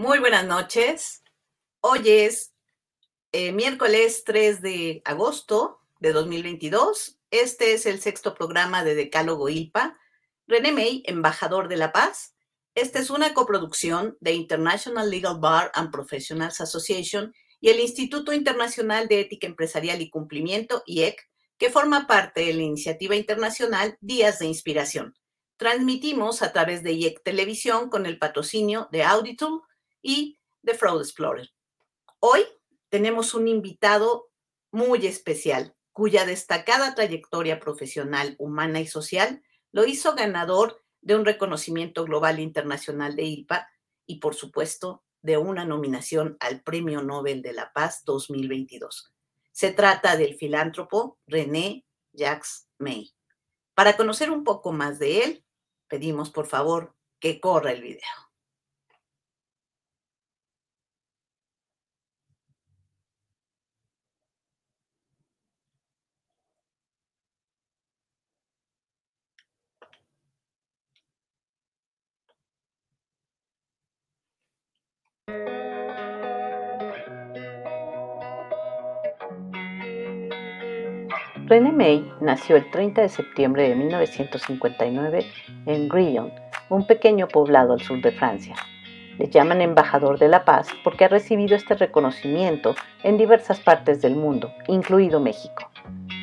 Muy buenas noches. Hoy es eh, miércoles 3 de agosto de 2022. Este es el sexto programa de Decálogo ILPA. René May, embajador de la paz. Esta es una coproducción de International Legal Bar and Professionals Association y el Instituto Internacional de Ética Empresarial y Cumplimiento, IEC, que forma parte de la iniciativa internacional Días de Inspiración. Transmitimos a través de IEC Televisión con el patrocinio de Auditum y de Fraud Explorer. Hoy tenemos un invitado muy especial, cuya destacada trayectoria profesional, humana y social lo hizo ganador de un reconocimiento global internacional de ILPA y, por supuesto, de una nominación al Premio Nobel de la Paz 2022. Se trata del filántropo René Jacques May. Para conocer un poco más de él, pedimos por favor que corra el video. René May nació el 30 de septiembre de 1959 en Grillon, un pequeño poblado al sur de Francia. Le llaman embajador de la paz porque ha recibido este reconocimiento en diversas partes del mundo, incluido México.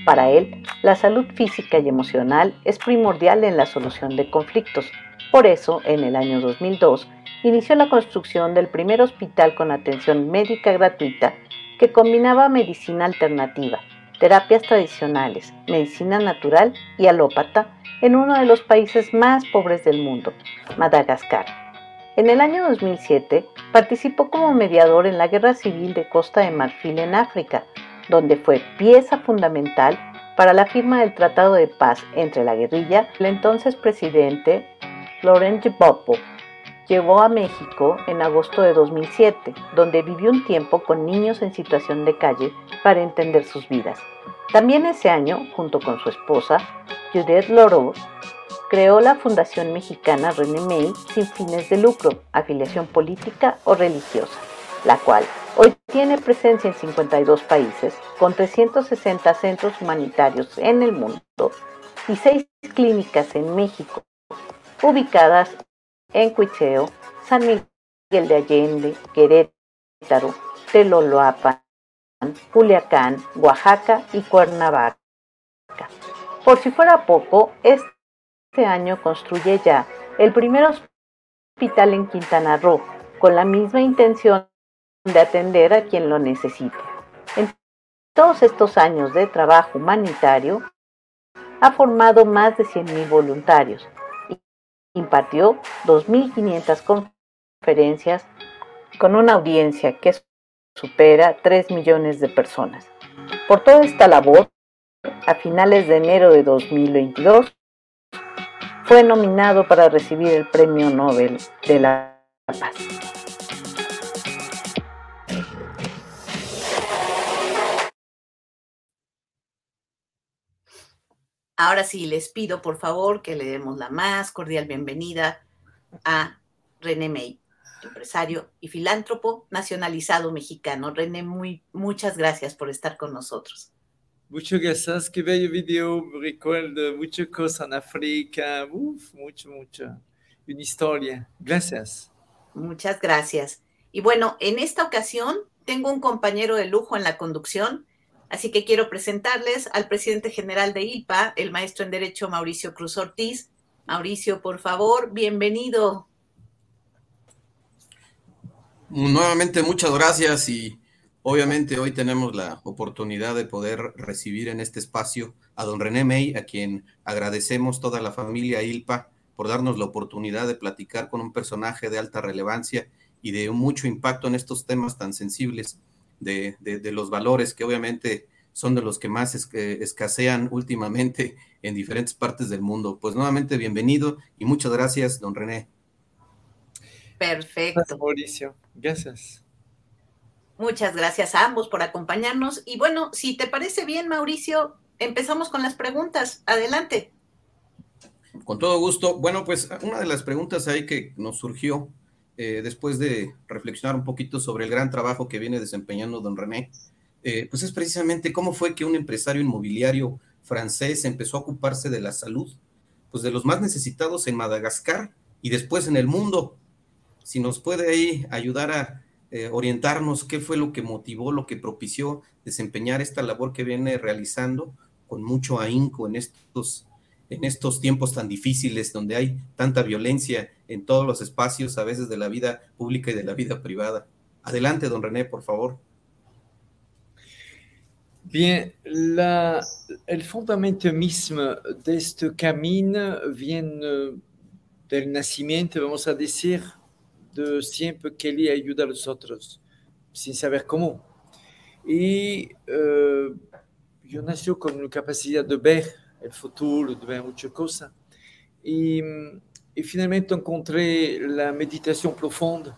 Para él, la salud física y emocional es primordial en la solución de conflictos. Por eso, en el año 2002, inició la construcción del primer hospital con atención médica gratuita que combinaba medicina alternativa, terapias tradicionales, medicina natural y alópata en uno de los países más pobres del mundo, Madagascar. En el año 2007 participó como mediador en la Guerra Civil de Costa de Marfil en África, donde fue pieza fundamental para la firma del Tratado de Paz entre la guerrilla el entonces presidente Laurent Gbagbo Llegó a México en agosto de 2007, donde vivió un tiempo con niños en situación de calle para entender sus vidas. También ese año, junto con su esposa, Judith Loro, creó la Fundación Mexicana René May sin fines de lucro, afiliación política o religiosa, la cual hoy tiene presencia en 52 países, con 360 centros humanitarios en el mundo y 6 clínicas en México, ubicadas en Cuicheo, San Miguel de Allende, Querétaro, Teloloapan, Culiacán, Oaxaca y Cuernavaca. Por si fuera poco, este año construye ya el primer hospital en Quintana Roo, con la misma intención de atender a quien lo necesite. En todos estos años de trabajo humanitario, ha formado más de 100.000 voluntarios, impartió 2.500 conferencias con una audiencia que supera 3 millones de personas. Por toda esta labor, a finales de enero de 2022, fue nominado para recibir el Premio Nobel de la Paz. Ahora sí, les pido por favor que le demos la más cordial bienvenida a René May, empresario y filántropo nacionalizado mexicano. René, muy, muchas gracias por estar con nosotros. Muchas gracias, qué bello video, recuerdo muchas cosas en África, uf, mucho, mucho, una historia. Gracias. Muchas gracias. Y bueno, en esta ocasión tengo un compañero de lujo en la conducción Así que quiero presentarles al presidente general de IPA, el maestro en Derecho Mauricio Cruz Ortiz. Mauricio, por favor, bienvenido. Nuevamente, muchas gracias y obviamente hoy tenemos la oportunidad de poder recibir en este espacio a don René May, a quien agradecemos toda la familia ILPA por darnos la oportunidad de platicar con un personaje de alta relevancia y de mucho impacto en estos temas tan sensibles de, los valores que obviamente son de los que más escasean últimamente en diferentes partes del mundo. Pues nuevamente bienvenido y muchas gracias, don René. Perfecto. Gracias, Mauricio. Gracias. Muchas gracias a ambos por acompañarnos. Y bueno, si te parece bien, Mauricio, empezamos con las preguntas. Adelante. Con todo gusto. Bueno, pues una de las preguntas ahí que nos surgió eh, después de reflexionar un poquito sobre el gran trabajo que viene desempeñando don René, eh, pues es precisamente cómo fue que un empresario inmobiliario francés empezó a ocuparse de la salud, pues de los más necesitados en Madagascar y después en el mundo. Si nos puede ayudar a eh, orientarnos qué fue lo que motivó, lo que propició desempeñar esta labor que viene realizando con mucho ahínco en estos tiempos tan difíciles donde hay tanta violencia en todos los espacios, a veces de la vida pública y de la vida privada. Adelante, don René, por favor. Bien, la, el fundamento mismo de este camino viene del nacimiento, vamos a decir, de siempre querer ayudar a los otros, sin saber cómo. Y uh, yo nací con la capacidad de ver el futuro, de ver muchas cosas. Y, y finalmente encontré la meditación profunda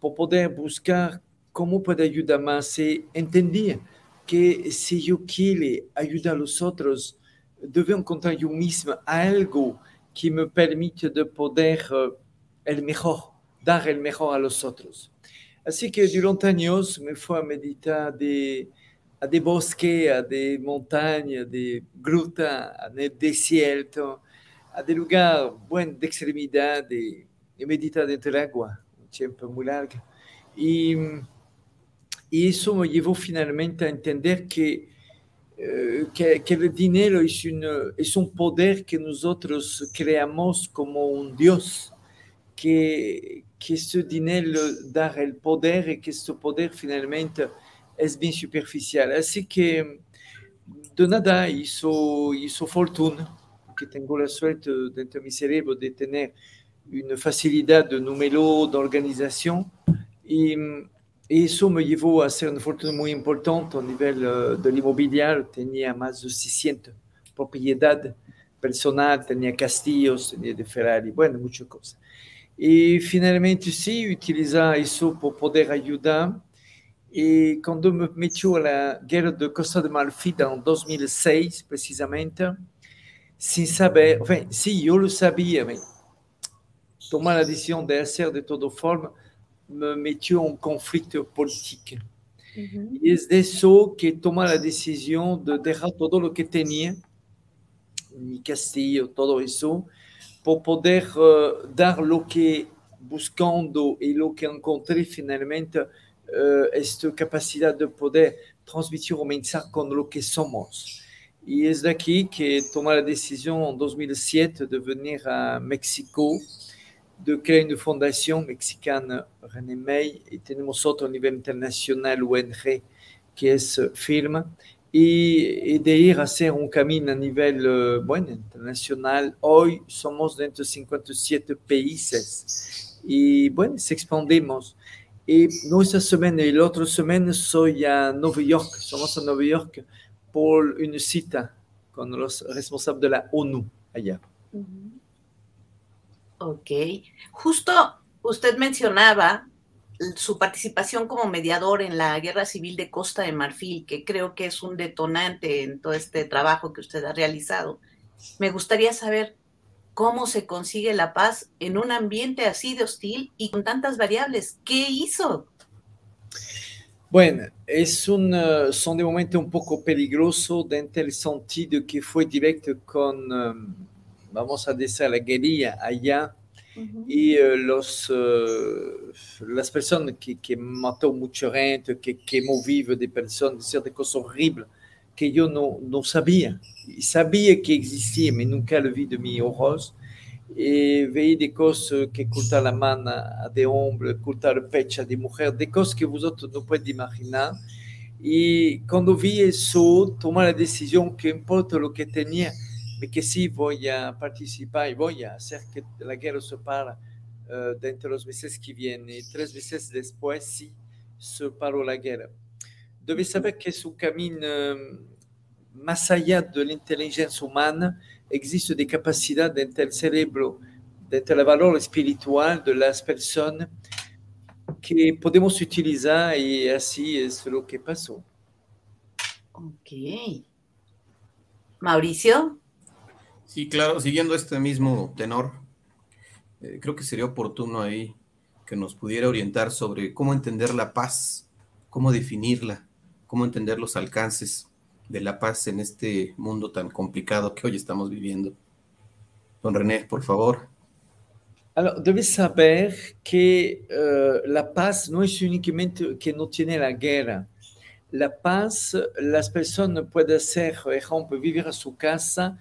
para poder buscar cómo puedo ayudar más. Y entendí que si yo quiero ayudar a los otros, debo encontrar yo mismo algo que me permite de poder uh, el mejor, dar el mejor a los otros. Así que durante años me fui a meditar de, a de bosque, a de montaña, de gruta, a de desierto, a de lugar bueno de extremidad, de, de meditar dentro del agua, un tiempo muy largo. Y, y eso me llevó finalmente a entender que Eh, que, que, el dinero es un, es un poder que nosotros creamos como un Dios, que, que este dinero da el poder y que este poder finalmente es bien superficial. Así que de nada hizo, hizo fortuna, que tengo la suerte dentro de mi cerebro de tener una facilidad de número, de organización y Y eso me llevó a hacer una fortuna muy importante a nivel uh, del inmobiliario. Tenía más de 600 propiedades personales, tenía castillos, tenía de Ferrari, bueno, muchas cosas. Y finalmente sí, utilizar eso para poder ayudar. Y cuando me metió a la guerra de Costa de Marfil en 2006, precisamente, sin saber, enfin, sí, yo lo sabía, pero tomar la decisión de hacer de todas formas, me metió en conflicto político. Uh -huh. Y es de eso que toma la decisión de dejar todo lo que tenía, mi castillo, todo eso, por poder uh, dar lo que buscando y lo que encontré finalmente, uh, esta capacidad de poder transmitir un mensaje con lo que somos. Y es de aquí que toma la decisión en 2007 de venir a México de crear una fundación mexicana, René May, y tenemos otro a nivel internacional, ONG, que es firma, y, y, de ir a hacer un camino a nivel, uh, bueno, internacional. Hoy somos dentro de 57 países y, bueno, se expandimos. Y nuestra semana y la otra semana soy a Nueva York, somos a Nueva York por una cita con los responsables de la ONU allá. Ok. Justo usted mencionaba su participación como mediador en la Guerra Civil de Costa de Marfil, que creo que es un detonante en todo este trabajo que usted ha realizado. Me gustaría saber cómo se consigue la paz en un ambiente así de hostil y con tantas variables. ¿Qué hizo? Bueno, es un, uh, son de momento un poco peligroso dentro del sentido que fue directo con... Um, vamos a decir, la guerrilla allá uh -huh. y uh, los, uh, las personas que, que mató mucha gente, que quemó vivo de personas, ciertas cosas horribles que yo no, no sabía. Y sabía que existía, pero nunca lo vi de mis ojos. Y veía de cosas que cortar la mano de hombre, cortar el pecho de mujer, de cosas que vosotros no podéis imaginar. Y cuando vi eso, tomé la decisión que importa lo que tenía, que sí voy a participar y voy a hacer que la guerra se para uh, dentro de los meses que vienen. Tres meses después, sí, se paró la guerra. Debes saber que es un camino más allá de la inteligencia humana, existe de capacidad dentro del cerebro, dentro del valor espiritual de las personas que podemos utilizar y así es lo que pasó. Ok. Mauricio. Sí, claro, siguiendo este mismo tenor, eh, creo que sería oportuno ahí que nos pudiera orientar sobre cómo entender la paz, cómo definirla, cómo entender los alcances de la paz en este mundo tan complicado que hoy estamos viviendo. Don René, por favor. Alors, debes saber que uh, la paz no es únicamente que no tiene la guerra. La paz, las personas pueden hacer, por ejemplo, vivir a su casa,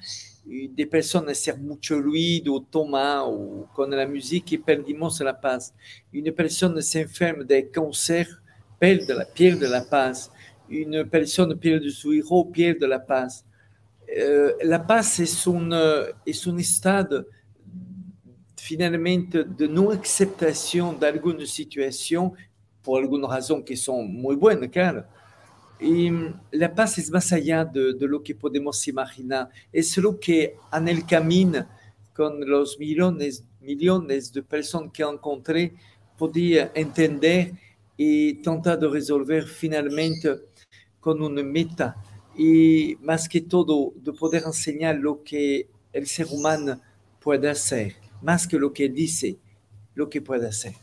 y des personnes hacer mucho ruido, tomar ou con la musique et perdimos la paz. Une personne s'enferme de cancer, perde la, pierde la paz. Une personne perde su hijo, pierde la paz. Uh, la paz es un, es un estado finalmente de no aceptación de alguna situación por alguna razón que son muy buenas, claro. Y la paz es más allá de, de, lo que podemos imaginar. Es lo que en el camino, con los millones, millones de personas que encontré, podía entender y tratar de resolver finalmente con una meta. Y más que todo, de poder enseñar lo que el ser humano puede hacer. más que lo que dice, lo que puede hacer.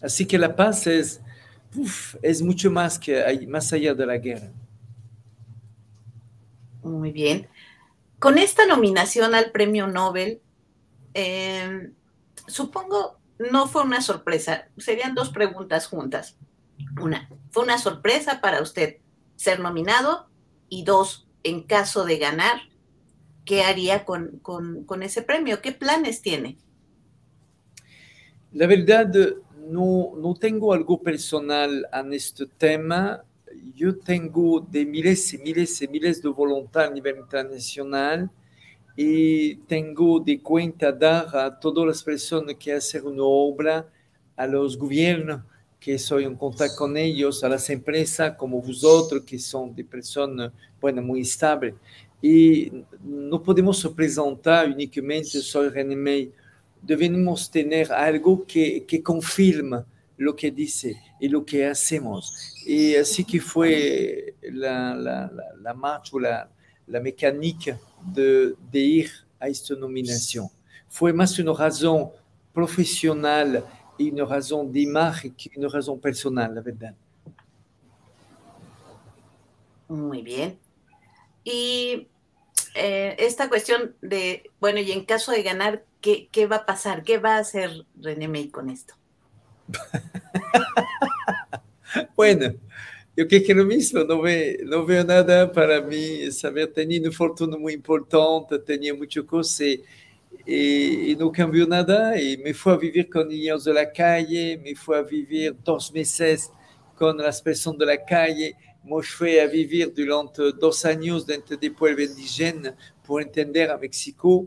Así que la paz es, es mucho más que más allá de la guerra. Muy bien. Con esta nominación al premio Nobel, eh, supongo no fue una sorpresa. Serían dos preguntas juntas. Una, ¿fue una sorpresa para usted ser nominado? Y dos, en caso de ganar, ¿qué haría con, con, con ese premio? ¿Qué planes tiene? La verdad, no, no tengo algo personal en este tema. Yo tengo de miles y miles y miles de voluntad a nivel internacional y tengo de cuenta dar a todas las personas que hacen una obra, a los gobiernos que soy en contacto con ellos, a las empresas como vosotros, que son de personas bueno, muy estables. Y no podemos presentar únicamente soy René debemos tener algo que, que confirma lo que dice y lo que hacemos. Y así que fue la, la, la, la marcha, la, la mecánica de, de, ir a esta nominación. Fue más una razón profesional y una razón de imagen que una razón personal, la verdad. Muy bien. Y eh, esta cuestión de, bueno, y en caso de ganar, ¿qué, ¿qué, va a pasar? ¿Qué va a hacer René May con esto? bueno, yo creo que lo mismo, no, ve, no veo nada para mí, saber, tenía una fortuna muy importante, tenía muchas cosas y, y, no cambió nada y me fui a vivir con niños de la calle, me fui a vivir dos meses con las personas de la calle, me fui a vivir durante dos años dentro de pueblo indígena por entender a México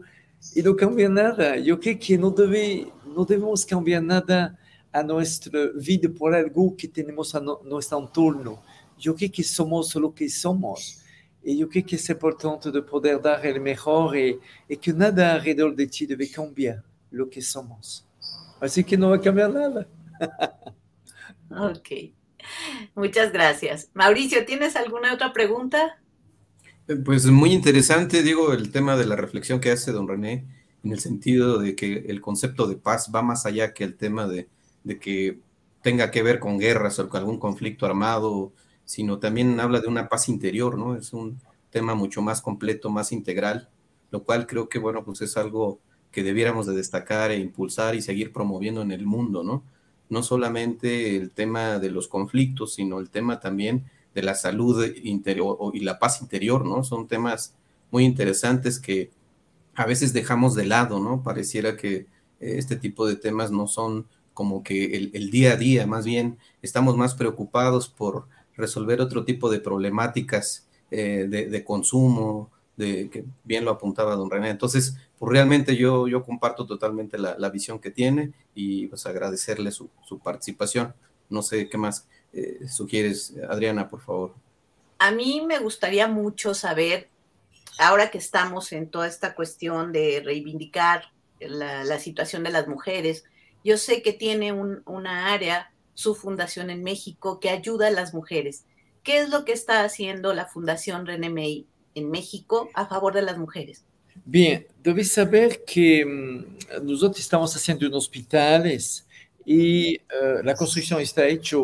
y no cambia nada. Yo creo que no, debe, no debemos cambiar nada a nuestra vida por algo que tenemos a no, nuestro entorno. Yo creo que somos lo que somos. Y yo creo que es importante de poder dar el mejor y, y que nada alrededor de ti debe cambiar lo que somos. Así que no va a cambiar nada. ok. Muchas gracias. Mauricio, ¿tienes alguna otra pregunta? Pues muy interesante, digo, el tema de la reflexión que hace don René, en el sentido de que el concepto de paz va más allá que el tema de, de que tenga que ver con guerras o con algún conflicto armado, sino también habla de una paz interior, ¿no? Es un tema mucho más completo, más integral, lo cual creo que, bueno, pues es algo que debiéramos de destacar e impulsar y seguir promoviendo en el mundo, ¿no? No solamente el tema de los conflictos, sino el tema también de la salud interior y la paz interior, ¿no? Son temas muy interesantes que a veces dejamos de lado, ¿no? Pareciera que este tipo de temas no son como que el, el, día a día, más bien estamos más preocupados por resolver otro tipo de problemáticas eh, de, consumo, de que bien lo apuntaba don René. Entonces, pues realmente yo, yo comparto totalmente la, la visión que tiene y pues agradecerle su, su participación. No sé qué más eh, sugieres, Adriana, por favor? A mí me gustaría mucho saber, ahora que estamos en toda esta cuestión de reivindicar la, la situación de las mujeres, yo sé que tiene un, una área, su fundación en México, que ayuda a las mujeres. ¿Qué es lo que está haciendo la Fundación René May en México a favor de las mujeres? Bien, debes saber que um, nosotros estamos haciendo en hospitales Y uh, la construcción está hecha,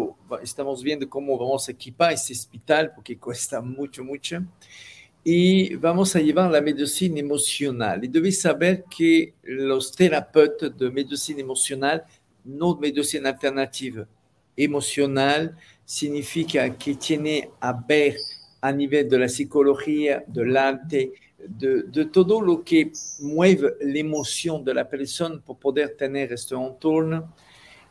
estamos viendo cómo vamos a equipar este hospital porque cuesta mucho, mucho. Y vamos a llevar la medicina emocional. Y debes saber que los terapeutas de medicina emocional, no medicina alternativa, emocional significa que tiene a ver a nivel de la psicología, del arte, de, de, todo lo que mueve la emoción de la persona pour poder tener este entorno.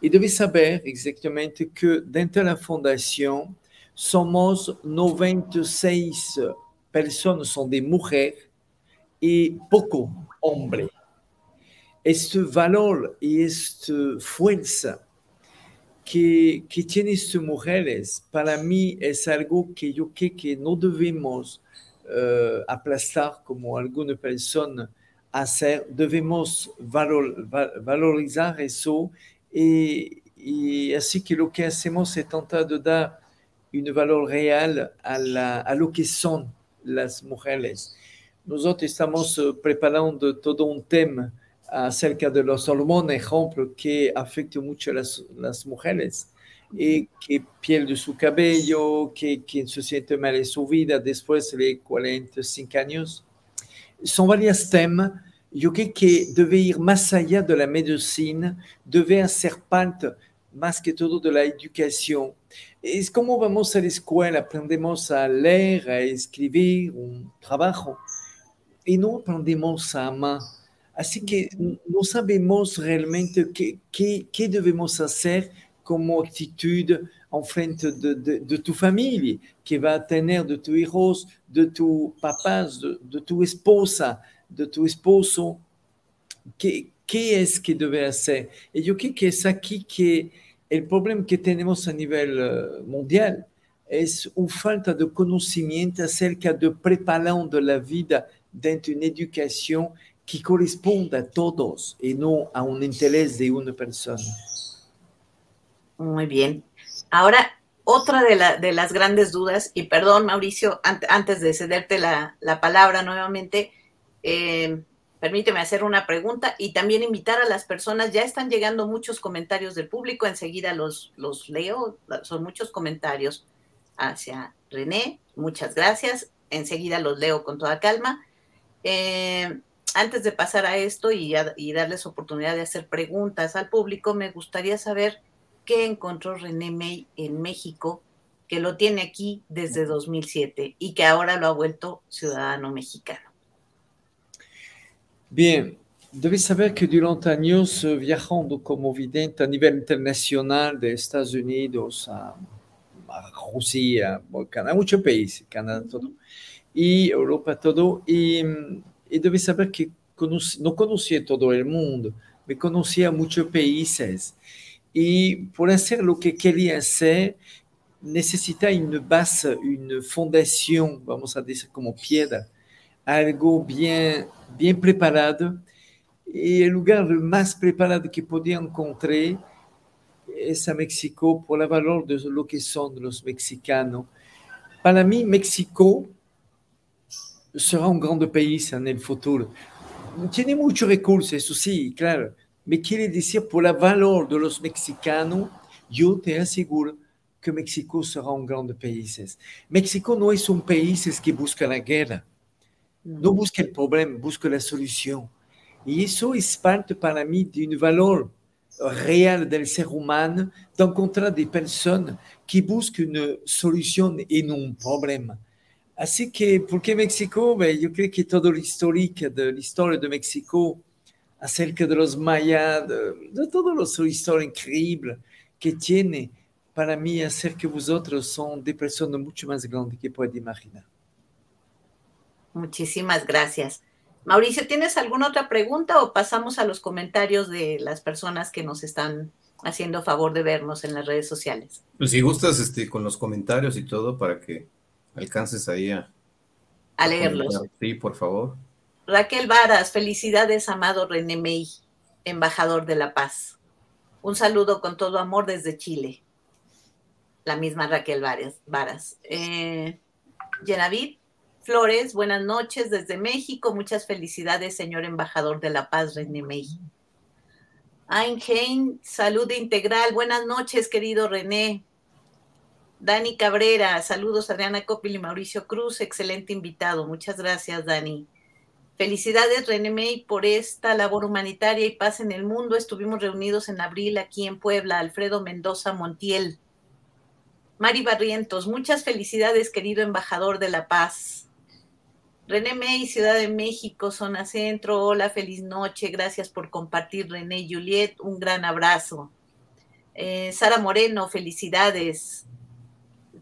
Y debes saber exactamente que dentro de la fundación somos 96 personas, son de mujer y poco hombre. Este valor y esta fuerza que, que tienen estas mujeres, para mí es algo que yo creo que no debemos uh, aplastar como alguna persona hacer, debemos valor, valorizar eso. Y, y, así que lo que hacemos es tratar de dar un valor real a, la, a lo que son las mujeres. Nosotros estamos uh, preparando todo un tema acerca de los hormonas, que afectan mucho a las, las mujeres y que pierde su cabello, que, que se siente mal en su vida después de 45 años. Son varios temas. Yo creo que debe ir más allá de la medicina, debe hacer parte más que todo de la educación. Es como vamos a la escuela, aprendemos a leer, a escribir, un trabajo, y no aprendemos a amar. Así que no sabemos realmente qué, qué, qué debemos hacer como actitud en frente de, de, de, tu familia, que va a tener de tus hijos, de tus papás, de, de, tu esposa, de tu esposo. ¿Qué, ¿Qué es que debe hacer? Y yo creo que es aquí que el problema que tenemos a nivel uh, mundial es una falta de conocimiento acerca de preparando la vida dentro de una educación que corresponda a todos y no a un interés de una persona. Muy bien. Ahora, otra de, la, de las grandes dudas, y perdón, Mauricio, an antes de cederte la, la palabra nuevamente, eh, permíteme hacer una pregunta y también invitar a las personas. Ya están llegando muchos comentarios del público, enseguida los, leo, son muchos comentarios hacia René, muchas gracias, enseguida los leo con toda calma. Eh, antes de pasar a esto y, a, y darles oportunidad de hacer preguntas al público, me gustaría saber qué encontró René May en México, que lo tiene aquí desde 2007 y que ahora lo ha vuelto ciudadano mexicano. Bien, debes saber que durante años eh, viajando como vidente a nivel internacional de Estados Unidos a, a Rusia, a muchos países, Canadá, todo, y Europa, todo, y, y debes saber que conocí, no conocía todo el mundo, me conocía muchos países. Y por hacer lo que quería hacer, necesita una base, una fundación, vamos a decir como piedra, algo bien, bien preparado. Y el lugar más preparado que podía encontrar es a México por el valor de lo que son los mexicanos. Para mí, México será un gran país en el futuro. Tiene muchos recursos, eso sí, claro, me quiere decir por el valor de los mexicanos, yo te aseguro que México será un gran país. México no es un país que busca la guerra, no busca el problema, busca la solución. Y eso es parte para mí de un valor real del ser humano, de encontrar de personas que buscan una solución en un problema. Así que, ¿por qué México? Yo creo que todo lo histórico de la historia de México acerca de los mayas, de, de toda la historia increíble que tiene, para mí hacer que vosotros son de personas mucho más grandes que puede imaginar. Muchísimas gracias. Mauricio, ¿tienes alguna otra pregunta o pasamos a los comentarios de las personas que nos están haciendo favor de vernos en las redes sociales? Pues si gustas, este, con los comentarios y todo para que alcances ahí a, a leerlos. A sí, por favor. Raquel Varas, felicidades, amado René May, embajador de la paz. Un saludo con todo amor desde Chile. La misma Raquel Varas. Varas. Eh, Genavid Flores, buenas noches desde México. Muchas felicidades, señor embajador de la paz, René May. Einheim, salud integral. Buenas noches, querido René. Dani Cabrera, saludos Adriana Copil y Mauricio Cruz, excelente invitado. Muchas gracias, Dani. Felicidades, René May, por esta labor humanitaria y paz en el mundo. Estuvimos reunidos en abril aquí en Puebla. Alfredo Mendoza Montiel. Mari Barrientos, muchas felicidades, querido embajador de la paz. René May, Ciudad de México, Zona Centro. Hola, feliz noche. Gracias por compartir, René y Juliet. Un gran abrazo. Eh, Sara Moreno, felicidades.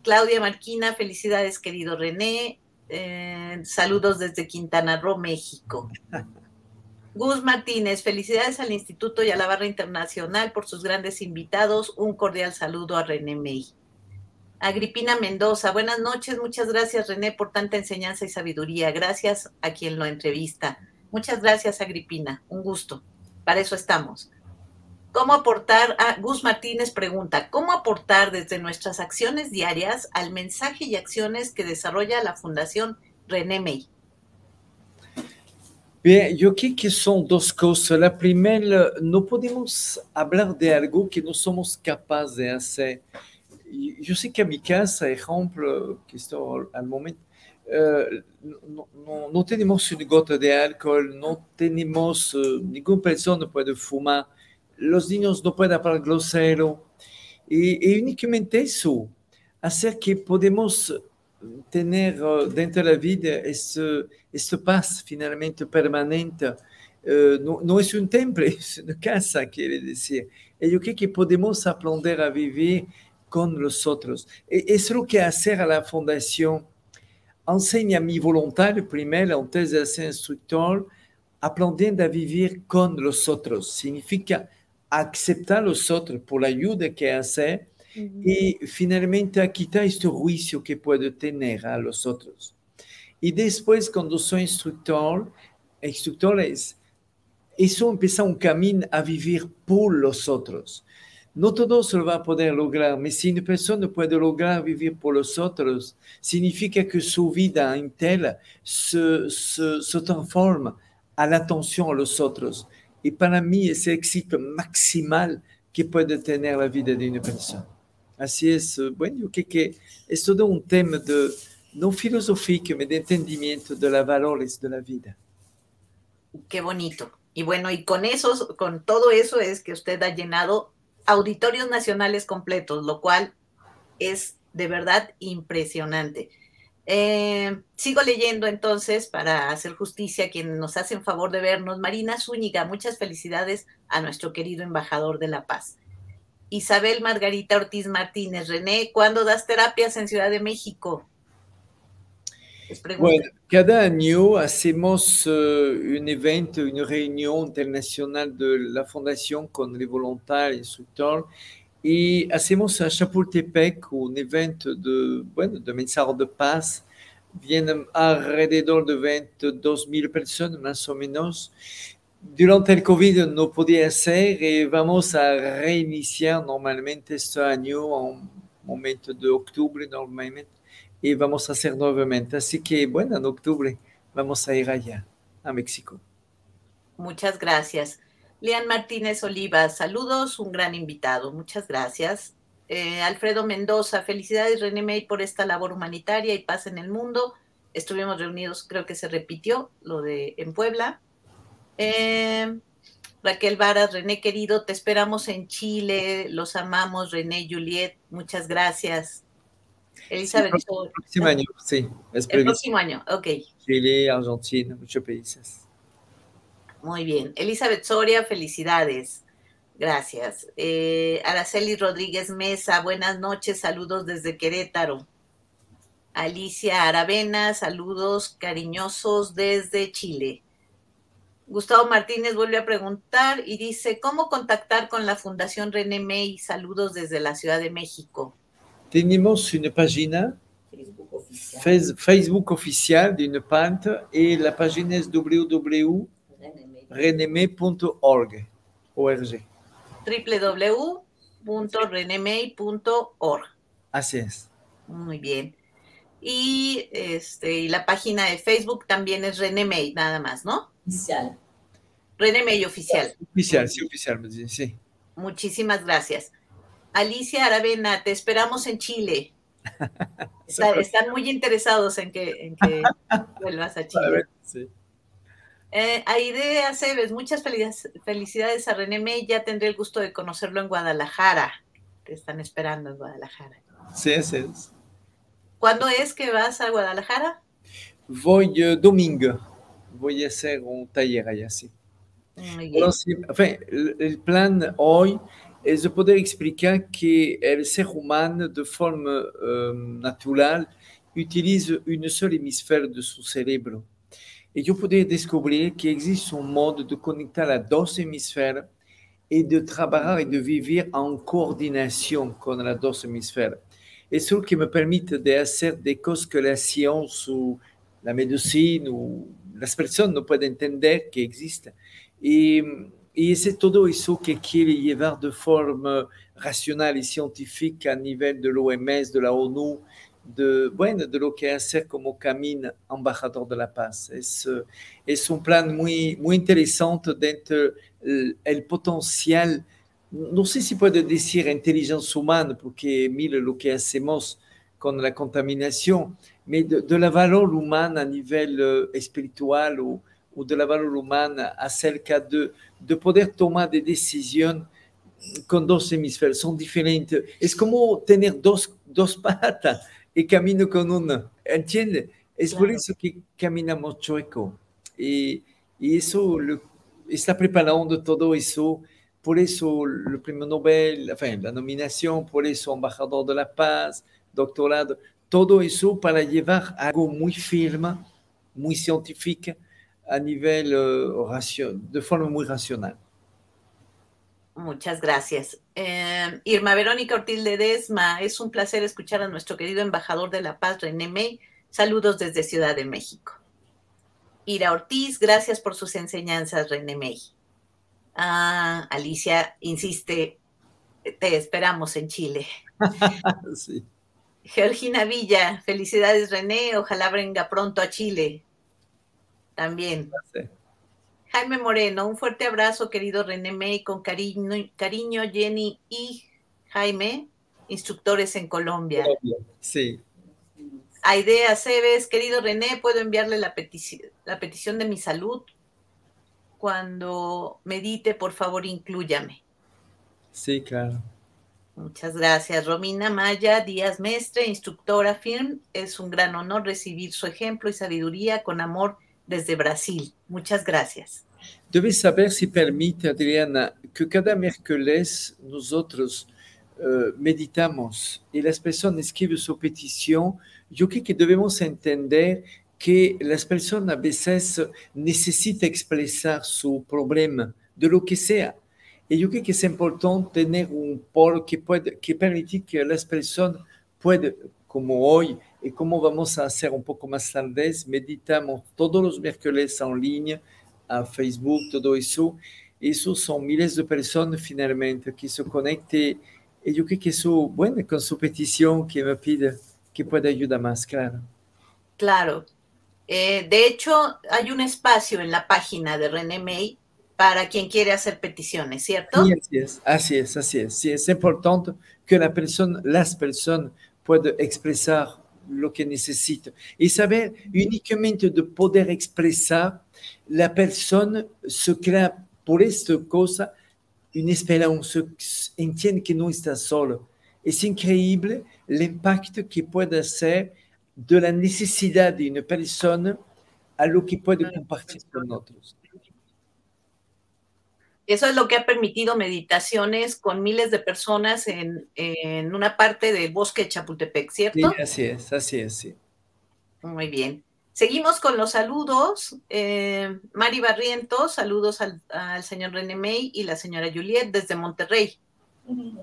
Claudia Marquina, felicidades, querido René. Eh, saludos desde Quintana Roo, México. Gus Martínez, felicidades al Instituto y a la Barra Internacional por sus grandes invitados. Un cordial saludo a René May. Agripina Mendoza, buenas noches. Muchas gracias, René, por tanta enseñanza y sabiduría. Gracias a quien lo entrevista. Muchas gracias, Agripina. Un gusto. Para eso estamos. ¿Cómo aportar? Ah, Gus Martínez pregunta, ¿cómo aportar desde nuestras acciones diarias al mensaje y acciones que desarrolla la Fundación René May? Bien, yo creo que son dos cosas. La primera, no podemos hablar de algo que no somos capaces de hacer. Yo sé que a mi casa, ejemplo, que estoy al momento, uh, no, no, no, tenemos una gota de alcohol, no tenemos, uh, ninguna persona puede fumar los niños no pueden hablar grosero. Y, y, únicamente eso, hacer que podemos tener uh, dentro de la vida este, este paz finalmente permanente. Uh, no, es un templo, es una casa, quiere decir. Y yo creo que podemos aprender a vivir con los otros. Y es lo que hacer a la fundación. Enseña a mi voluntario primero, antes de ser instructor, aprendiendo a vivir con los otros. Significa aceptar a los otros por la ayuda que hace y finalmente a quitar este juicio que puede tener a los otros. Y después, cuando soy instructor, instructores, eso empieza un camino a vivir por los otros. No todo se lo va a poder lograr, pero si una persona puede lograr vivir por los otros, significa que su vida entera se, se, se transforma a la atención a los otros. Y para mí es el éxito maximal que puede tener la vida de una persona. Así es, bueno, yo creo que es todo un tema de, no filosófico, pero de entendimiento de los valores de la vida. Qué bonito. Y bueno, y con eso, con todo eso es que usted ha llenado auditorios nacionales completos, lo cual es de verdad impresionante. Eh, sigo leyendo entonces para hacer justicia a quienes nos hacen favor de vernos. Marina Zúñiga, muchas felicidades a nuestro querido embajador de la paz. Isabel Margarita Ortiz Martínez, René, ¿cuándo das terapias en Ciudad de México? Bueno, cada año hacemos uh, un evento, una reunión internacional de la fundación con el voluntario, instructor, y hacemos a Chapultepec un evento de, bueno, de mensaje de paz. Vienen alrededor de 22 mil personas más o menos. Durante el COVID no podía ser y vamos a reiniciar normalmente este año a un momento de octubre normalmente y vamos a hacer nuevamente. Así que en octubre vamos a ir allá, a México. Muchas gracias. Lean Martínez Oliva, saludos, un gran invitado, muchas gracias. Eh, Alfredo Mendoza, felicidades René May por esta labor humanitaria y paz en el mundo. Estuvimos reunidos, creo que se repitió lo de en Puebla. Eh, Raquel Varas, René querido, te esperamos en Chile, los amamos, René Juliet, muchas gracias. Elizabeth. Sí, el próximo año, sí. Es el próximo año, ok. Chile, Argentina, muchos países. Muy bien. Elizabeth Soria, felicidades. Gracias. Eh, Araceli Rodríguez Mesa, buenas noches, saludos desde Querétaro. Alicia Aravena, saludos cariñosos desde Chile. Gustavo Martínez vuelve a preguntar y dice, ¿cómo contactar con la Fundación René May? Saludos desde la Ciudad de México. Tenemos una página, Facebook oficial, Facebook oficial de una página y la página es www renemay.org. www.renemay.org. Así es. Muy bien. Y, este, y la página de Facebook también es Renemay, nada más, ¿no? Oficial. René May oficial. Oficial, sí, oficial, sí. Muchísimas gracias. Alicia Aravena, te esperamos en Chile. Está- están muy interesados en que, en que vuelvas a Chile. Sí. Eh, Aide Aceves, muchas felicidades, a René May. Ya tendré el gusto de conocerlo en Guadalajara. Te están esperando en Guadalajara. Sí, así es. ¿Cuándo es que vas a Guadalajara? Voy eh, domingo. Voy a hacer un taller allá, sí. El, el plan hoy es de poder explicar que el ser humano de forma euh, natural utilise une seule hémisphère de son cerebro. Et yo poder descobrir que existe un modo de conectar a dos hemisférios et de trabajar et de vivir en coordination con las dos hemisférios. Eso que me permite de hacer des cosas que la science ou la médecine ou las personas no pueden entender que existen. Y, y es todo eso que quiere llevar de forma racional y científica a nivel de l'OMS, de la ONU, de, bueno, de lo que hacer como camino embajador de la paz. Es, eh, es un plan muy, muy interesante dentro el, el potencial, no sé si puedo decir inteligencia humana, porque lo que hacemos con la contaminación, mais de, la valor humana a nivel eh, espiritual o, o de la valor humana acerca de, de poder tomar des décisions con dos hemisferios, son diferentes. Es como tener dos, dos patas y camino con una, ¿entiendes? Es por Claro. eso que caminamos chueco. Y, y eso lo- está preparando todo eso. Por eso el premio Nobel, enfin, la nominación, por eso embajador de la paz, doctorado, todo eso para llevar algo muy firme, muy científica, a nivel eh, racio- de forma muy racional. Muchas gracias. Eh, Irma Verónica Ortiz Ledesma, es un placer escuchar a nuestro querido embajador de la paz, René May. Saludos desde Ciudad de México. Ira Ortiz, gracias por sus enseñanzas, René May. Ah, Alicia insiste, te esperamos en Chile. Sí. Georgina Villa, felicidades René, ojalá venga pronto a Chile. También. Sí. Jaime Moreno, un fuerte abrazo, querido René May, con cariño, cariño Jenny y Jaime, instructores en Colombia. Sí. Aide Aceves, querido René, puedo enviarle la, petici- la petición de mi salud. Cuando medite, por favor, inclúyame. Sí, claro. Muchas gracias. Romina Maya Díaz Mestre, instructora FIRM. Es un gran honor recibir su ejemplo y sabiduría con amor desde Brasil. Muchas gracias. Debes saber, si permite, Adriana, que cada miércoles nosotros eh, meditamos y las personas escriben su petición. Yo creo que debemos entender que las personas a veces necesitan expresar su problema, de lo que sea. Y yo creo que es importante tener un polo que, puede, que permite que las personas puedan, como hoy, y como vamos a hacer un poco más tarde, meditamos todos los miércoles en línea, a Facebook, todo eso. Eso son miles de personas finalmente que se conecten. Y yo creo que eso, bueno, con su petición que me pide, que puede ayudar más, claro. Claro. Eh, de hecho, hay un espacio en la página de René May para quien quiere hacer peticiones, ¿cierto? Sí, así es, así es, así es. Sí, es importante que la persona, las personas puedan expresar lo que necesitan. Y saber únicamente de poder expresar, la persona se crea por esta cosa una esperanza, entiende que no está solo. Es increíble el impacto que puede hacer de la necesidad de una persona a lo que puede compartir con otros. Eso es lo que ha permitido meditaciones con miles de personas en, en una parte del bosque de Chapultepec, ¿cierto? Sí, así es, así es, sí. Muy bien. Seguimos con los saludos. Eh, Mari Barrientos, saludos al, al, señor René May y la señora Juliet desde Monterrey.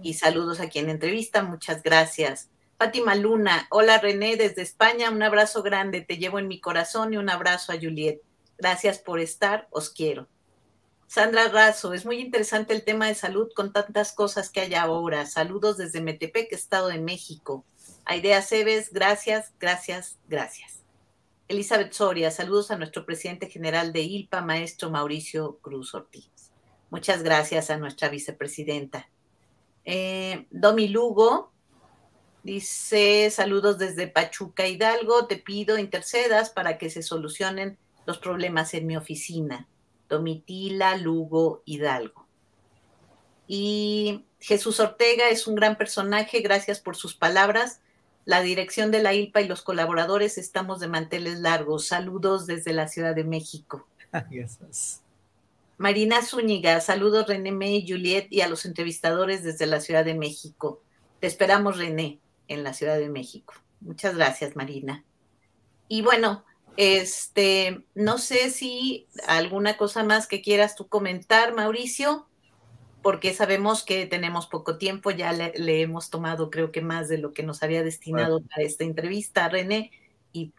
Y saludos a quien entrevista, muchas gracias. Fátima Luna, hola René desde España, un abrazo grande, te llevo en mi corazón y un abrazo a Juliet. Gracias por estar, os quiero. Sandra Razo, es muy interesante el tema de salud con tantas cosas que hay ahora. Saludos desde Metepec, Estado de México. Aidea Cebes, gracias, gracias, gracias. Elizabeth Soria, saludos a nuestro presidente general de ILPA, maestro Mauricio Cruz Ortiz. Muchas gracias a nuestra vicepresidenta. Eh, Domi Lugo dice, saludos desde Pachuca Hidalgo, te pido intercedas para que se solucionen los problemas en mi oficina. Domitila Lugo Hidalgo. Y Jesús Ortega es un gran personaje, gracias por sus palabras. La dirección de la ILPA y los colaboradores estamos de manteles largos. Saludos desde la Ciudad de México. Gracias. Marina Zúñiga, saludos René May, Juliet y a los entrevistadores desde la Ciudad de México. Te esperamos, René, en la Ciudad de México. Muchas gracias, Marina. Y bueno, este, no sé si alguna cosa más que quieras tú comentar, Mauricio, porque sabemos que tenemos poco tiempo, ya le, hemos tomado creo que más de lo que nos había destinado para esta entrevista, René, y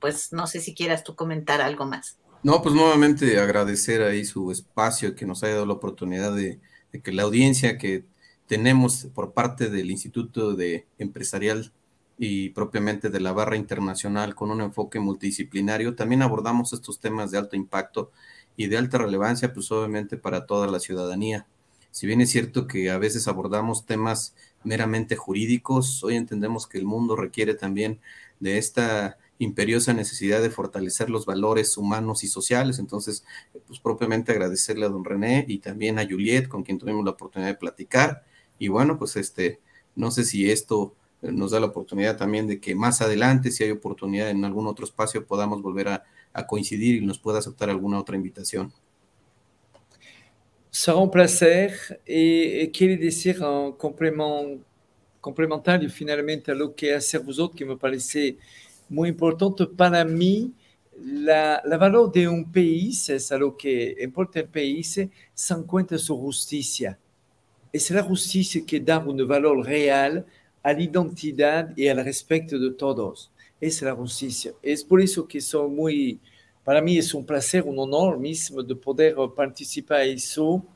pues no sé si quieras tú comentar algo más. No, pues nuevamente agradecer ahí su espacio, que nos haya dado la oportunidad de, de que la audiencia que tenemos por parte del Instituto de Empresarial y propiamente de la barra internacional con un enfoque multidisciplinario. También abordamos estos temas de alto impacto y de alta relevancia, pues obviamente para toda la ciudadanía. Si bien es cierto que a veces abordamos temas meramente jurídicos, hoy entendemos que el mundo requiere también de esta imperiosa necesidad de fortalecer los valores humanos y sociales. Entonces, pues propiamente agradecerle a don René y también a Juliet, con quien tuvimos la oportunidad de platicar. Y bueno, pues este, no sé si esto nos da la oportunidad también de que más adelante, si hay oportunidad en algún otro espacio, podamos volver a, a coincidir y nos pueda aceptar alguna otra invitación. Será un placer y quiero decir un complemento complementario finalmente a lo que hacer vosotros, que me parece muy importante para mí. La, la valor de un país, es a lo que importa el país, se encuentra su justicia. Es la justicia que da un valor real a la identidad y al respeto de todos. Es la justicia. Es por eso que soy muy, para mí es un placer, un honor mismo de poder participar en eso.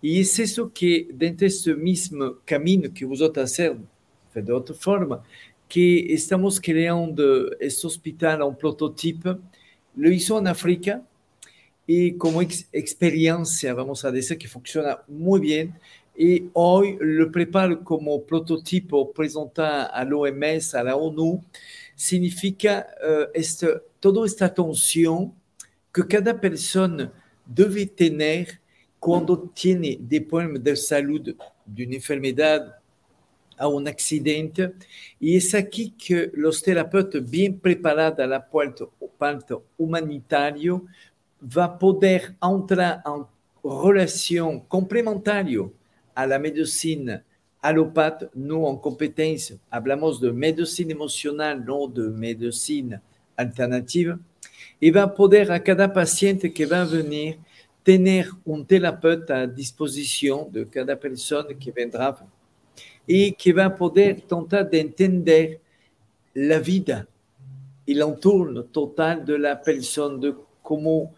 Y es eso que dentro de este mismo camino que vosotros hacer de otra forma, que estamos creando este hospital, un prototipo, lo hizo en África y como experiencia, vamos a decir que funciona muy bien, y hoy lo preparo como prototipo presentar a l'OMS, a la ONU, significa uh, este, toda esta atención que cada persona debe tener cuando des problemas de salud, de una enfermedad, a un accidente. Y es aquí que los terapeutas bien preparados a la parte, parte humanitario va poder entrar en relación complementaria a la medicina alopata, no en competencia. Hablamos de medicina emocional, no de medicina alternativa. Y va a poder a cada paciente que va a venir tener un terapeuta a disposición de cada persona que vendrá y que va a poder tratar de entender la vida y el entorno total de la persona, de cómo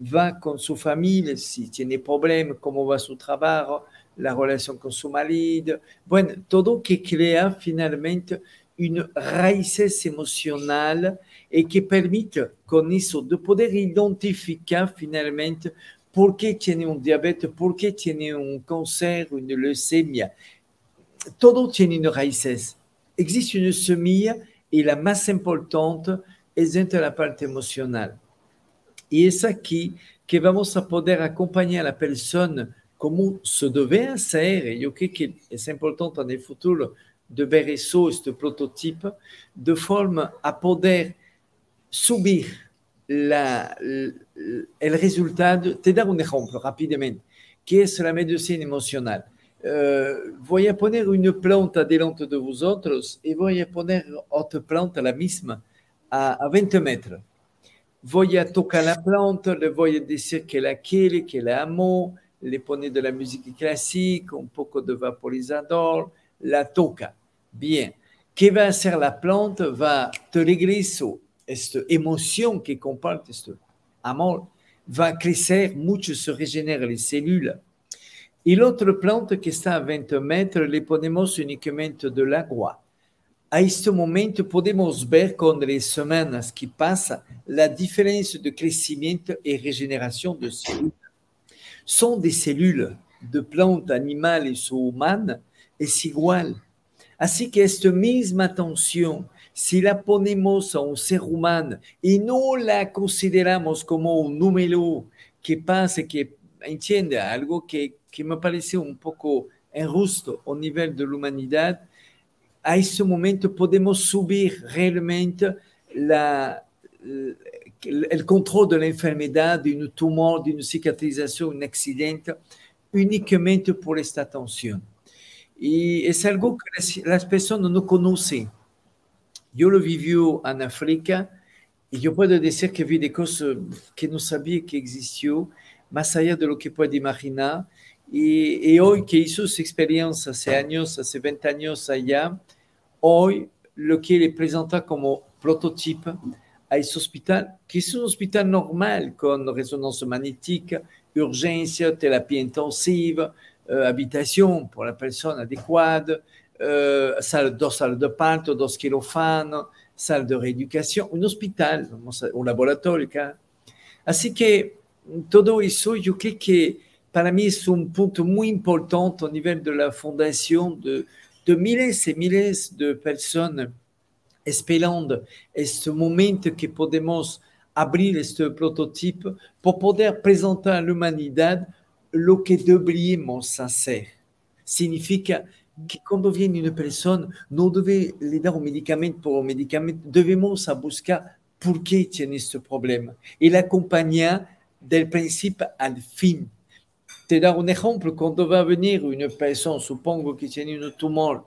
va con su familia, si tiene problemas, cómo va su trabajo, la relación con su marido, bueno, todo que crea finalmente una raíz emocional y que permite con eso de poder identificar finalmente por qué tiene un diabetes, por qué tiene un cáncer, una leucemia. Todo tiene una raíces. Existe una semilla y la más importante es dentro de la parte emocional. Y es aquí que vamos a poder acompañar a la persona como se deve hacer, et yo creo que es importante en el futuro de ver eso, este prototipo, de forma a poder subir la, el resultado. Te dar un ejemplo rápidamente, que es la medicina emocional. Uh, voy a poner una planta delante de vosotros y voy a poner otra planta, la misma, a, a 20 metros. Voy a tocar la planta, le voy a decir que la quiere, que la amo, le pone de la musique classique, un poco de vaporizador, la toca. Bien. ¿Qué va a hacer la planta? Va te regreso esta emoción que comparte, este amor, va a crecer mucho, se regenera las células. Y la otra planta que está a 20 metros, le ponemos únicamente del agua. a este momento podemos ver con las semanas que pasan la diferencia de crecimiento y regeneración de células. Son des cellules de plantas, animales o humanas, es igual. Así que esta misma atención, si la ponemos a un ser humano y no la consideramos como un número que pasa, que entiende algo que, que me parece un poco injusto a nivel de la humanidad, a ese momento podemos subir realmente la, el control de la enfermedad, de un tumor, de una cicatrización, un accidente, únicamente por esta atención. Y es algo que las personas no conocen. Yo lo viví en África y yo puedo decir que vi de cosas que no sabía que existió, más allá de lo que puede imaginar. Y, y, hoy que hizo su experiencia hace años, hace 20 años allá, hoy lo que le presenta como prototipo a ese hospital, que es un hospital normal con resonancia magnética, urgencia, terapia intensiva, euh, habitación por la persona adecuada, euh, salle, dos salas de parto, dos quirófanos, salle de reeducación, un hospital, un laboratorio. Así que todo eso yo creo que para mí es un punto muy importante a nivel de la fundación de, de miles y miles de personas esperando este momento que podemos abrir este prototipo para poder presentar a la humanidad lo que deberíamos hacer. Significa que cuando viene una persona no debe le dar un medicamento por un medicamento, debemos buscar por qué tiene este problema y la acompañar del principio al fin. Te dar un ejemplo, cuando va a venir una persona, supongo que tiene un tumor,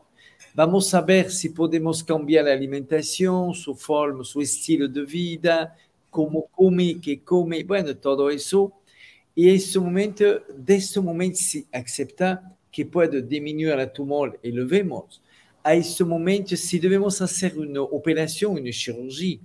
vamos a ver si podemos cambiar la alimentación, su forma, su estilo de vida, cómo come, qué come, bueno, todo eso. Y en este momento, de este momento, si acepta que puede disminuir el tumor y lo vemos, a este momento, si debemos hacer una operación, una cirugía,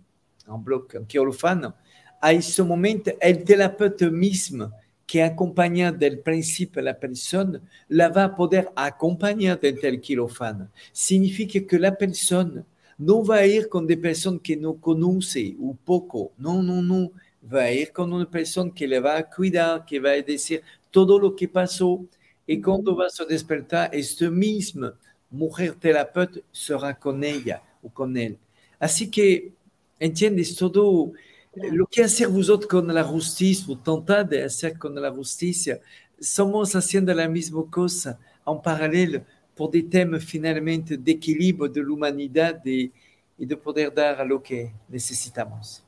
en bloque, en quirófano, a este momento, el terapeuta mismo que acompaña del principio la persona, la va a poder acompañar dentro del quirófano. Significa que la persona no va a ir con des personas que no conoce o poco, no, no, no, va a ir con una persona que le va a cuidar, que va a decir todo lo que pasó y cuando va a despertar, esta misma mujer terapeuta será con ella o con él. Así que, ¿entiendes? Todo lo que hacer vosotros con la justicia, o tratar de hacer con la justicia, somos haciendo la misma cosa en paralelo por des temas finalmente de equilibrio de la humanidad y, y de poder dar a lo que necesitamos.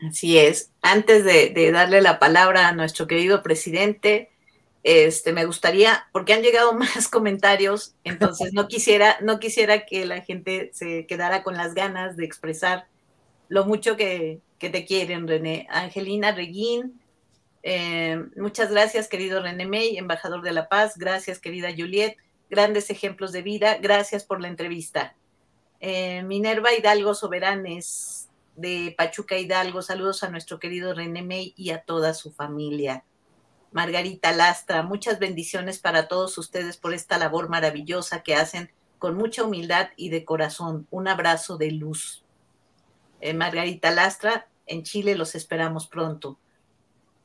Así es. Antes de, de, darle la palabra a nuestro querido presidente, este, me gustaría, porque han llegado más comentarios, entonces no quisiera, no quisiera que la gente se quedara con las ganas de expresar lo mucho que, que te quieren, René. Angelina Reguín, eh, muchas gracias, querido René May, embajador de la paz. Gracias, querida Juliet. Grandes ejemplos de vida. Gracias por la entrevista. Eh, Minerva Hidalgo Soberanes de Pachuca Hidalgo. Saludos a nuestro querido René May y a toda su familia. Margarita Lastra, muchas bendiciones para todos ustedes por esta labor maravillosa que hacen con mucha humildad y de corazón. Un abrazo de luz. Eh, Margarita Lastra, en Chile los esperamos pronto.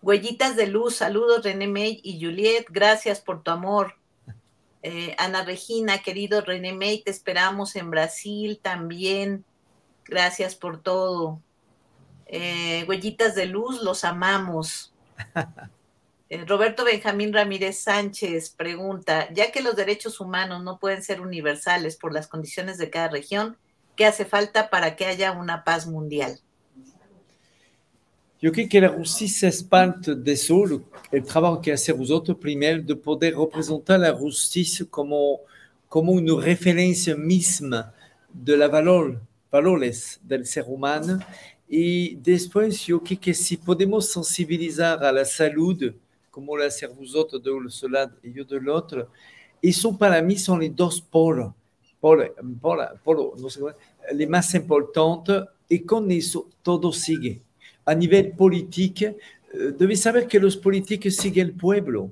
Huellitas de luz, saludos René May y Juliet, gracias por tu amor. Eh, Ana Regina, querido René May, te esperamos en Brasil también. Gracias por todo. Eh, huellitas de luz, los amamos. Eh, Roberto Benjamín Ramírez Sánchez pregunta, ya que los derechos humanos no pueden ser universales por las condiciones de cada región, ¿Qué hace falta para que haya una paz mundial? Yo creo que la justicia es parte de eso, el trabajo que hacer vosotros primero, de poder representar la justicia como, como una referencia misma de la valor, valores del ser humano. Y después yo creo que si podemos sensibilizar a la salud, como lo hacer vosotros de un lado y yo del otro, eso para mí son los dos polos. Polo, polo, polo, no sé, les más importantes y con eso todo sigue. A nivel político, eh, debes saber que los políticos siguen el pueblo.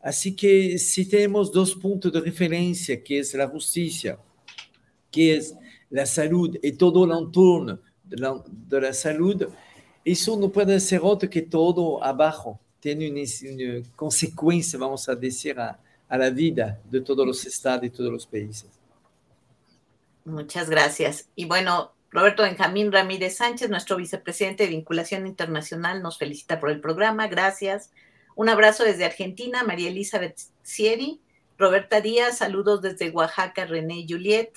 Así que si tenemos dos puntos de referencia, que es la justicia, que es la salud y todo el entorno de la, salud, eso no puede ser otro que todo abajo. Tiene una, consecuencia, vamos a decir, a la vida de todos los estados y todos los países. Muchas gracias. Y bueno, Roberto Benjamín Ramírez Sánchez, nuestro vicepresidente de vinculación internacional, nos felicita por el programa. Gracias. Un abrazo desde Argentina, María Elizabeth Sieri. Roberta Díaz, saludos desde Oaxaca, René Juliet.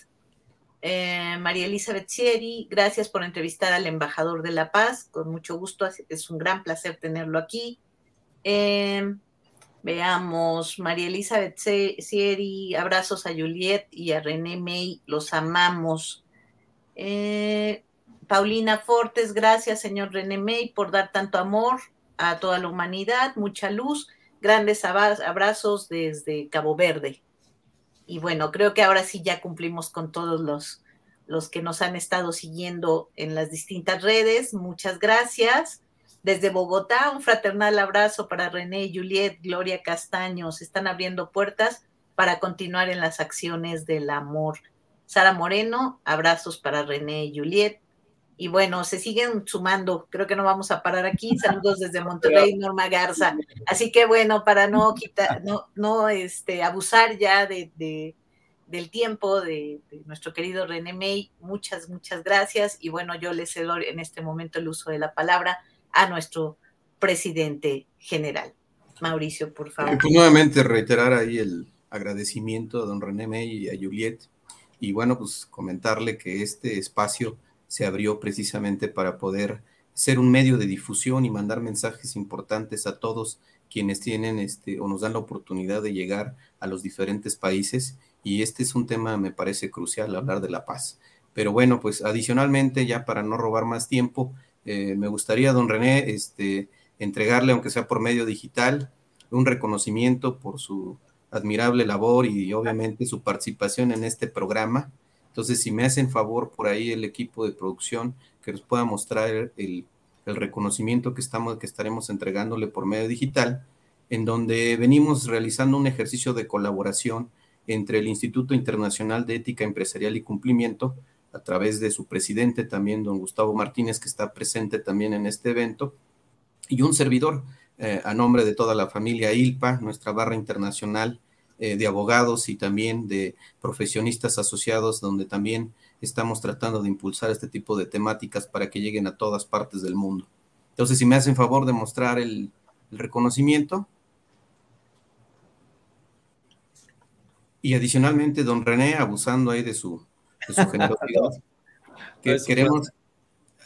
Eh, María Elizabeth Sieri, gracias por entrevistar al embajador de la paz. Con mucho gusto, es un gran placer tenerlo aquí. Eh, Veamos, María Elizabeth Sieri, abrazos a Juliet y a René May, los amamos. Eh, Paulina Fortes, gracias, señor René May, por dar tanto amor a toda la humanidad, mucha luz, grandes abrazos desde Cabo Verde. Y bueno, creo que ahora sí ya cumplimos con todos los, los que nos han estado siguiendo en las distintas redes. Muchas gracias. Desde Bogotá, un fraternal abrazo para René, Juliet, Gloria Castaño. Se están abriendo puertas para continuar en las acciones del amor. Sara Moreno, abrazos para René y Juliet. Y bueno, se siguen sumando, creo que no vamos a parar aquí. Saludos desde Monterrey, Norma Garza. Así que bueno, para no quitar, no, no este, abusar ya de, de del tiempo de, de, nuestro querido René May, muchas, muchas gracias. Y bueno, yo le cedo en este momento el uso de la palabra a nuestro presidente general. Mauricio, por favor. Pues nuevamente reiterar ahí el agradecimiento a don René May y a Juliet. Y bueno, pues comentarle que este espacio se abrió precisamente para poder ser un medio de difusión y mandar mensajes importantes a todos quienes tienen este o nos dan la oportunidad de llegar a los diferentes países y este es un tema me parece crucial hablar de la paz. Pero bueno, pues adicionalmente ya para no robar más tiempo, eh, me gustaría, don René, este, entregarle, aunque sea por medio digital, un reconocimiento por su admirable labor y obviamente su participación en este programa. Entonces, si me hacen favor por ahí el equipo de producción que nos pueda mostrar el, el reconocimiento que, estamos, que estaremos entregándole por medio digital, en donde venimos realizando un ejercicio de colaboración entre el Instituto Internacional de Ética Empresarial y Cumplimiento, a través de su presidente también, don Gustavo Martínez, que está presente también en este evento, y un servidor eh, a nombre de toda la familia ILPA, nuestra barra internacional eh, de abogados y también de profesionistas asociados, donde también estamos tratando de impulsar este tipo de temáticas para que lleguen a todas partes del mundo. Entonces, si me hacen favor de mostrar el, el reconocimiento. Y adicionalmente, don René, abusando ahí de su de su generosidad. que queremos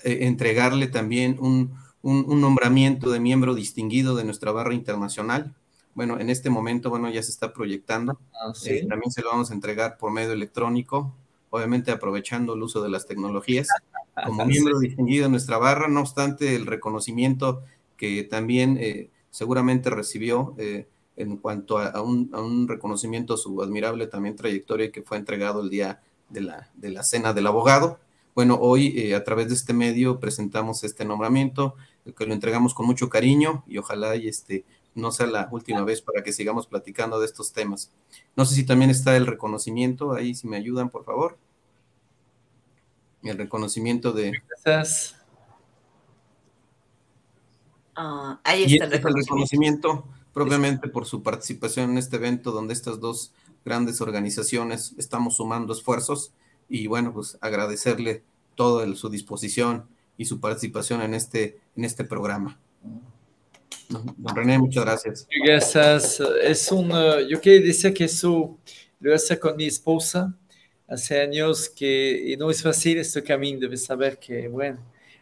eh, entregarle también un, un, un, nombramiento de miembro distinguido de nuestra barra internacional. Bueno, en este momento, bueno, ya se está proyectando. Ah, ¿sí? eh, también se lo vamos a entregar por medio electrónico, obviamente aprovechando el uso de las tecnologías. Como miembro distinguido de nuestra barra, no obstante el reconocimiento que también eh, seguramente recibió eh, en cuanto a, a, un, a, un, reconocimiento a su admirable también trayectoria que fue entregado el día de la, de la cena del abogado. Bueno, hoy eh, a través de este medio presentamos este nombramiento, que lo entregamos con mucho cariño y ojalá y este no sea la última vez para que sigamos platicando de estos temas. No sé si también está el reconocimiento, ahí si me ayudan, por favor. El reconocimiento de... Gracias. Uh, ahí está y este el, reconocimiento. el reconocimiento propiamente por su participación en este evento donde estas dos grandes organizaciones estamos sumando esfuerzos y bueno, pues agradecerle toda su disposición y su participación en este, en este programa. Don René, muchas gracias. Gracias. Es un, uh, yo quiero decir que eso lo hace con mi esposa hace años que y no es fácil este camino, debes saber que, bueno,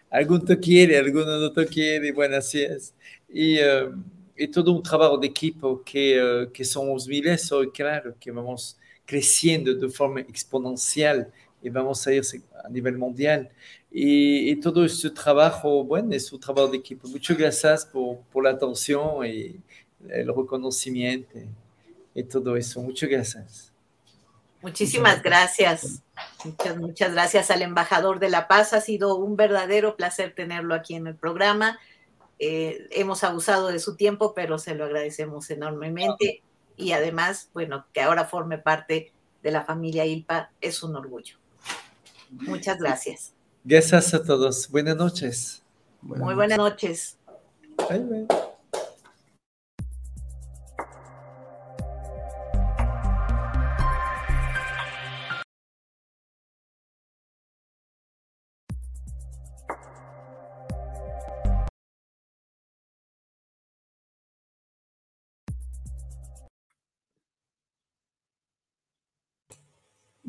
alguno te quiere, alguno no te quiere, bueno, así es. Y uh, é todo um trabalho de equipo que, uh, que somos miles hoy, claro, que vamos crescendo de forma exponencial e vamos a ir a nível mundial. E, e todo este trabalho, bueno, um trabalho de equipo. Muchas gracias por, por la atención y el reconocimiento y todo eso. Muchas gracias. Muchísimas gracias. Muchas, muchas gracias al embajador de la paz. Ha sido un verdadero placer tenerlo aquí en el programa. Eh, hemos abusado de su tiempo, pero se lo agradecemos enormemente y además, bueno, que ahora forme parte de la familia ILPA es un orgullo. Muchas gracias. Gracias a todos. Buenas noches. Muy buenas noches. Bye, bye.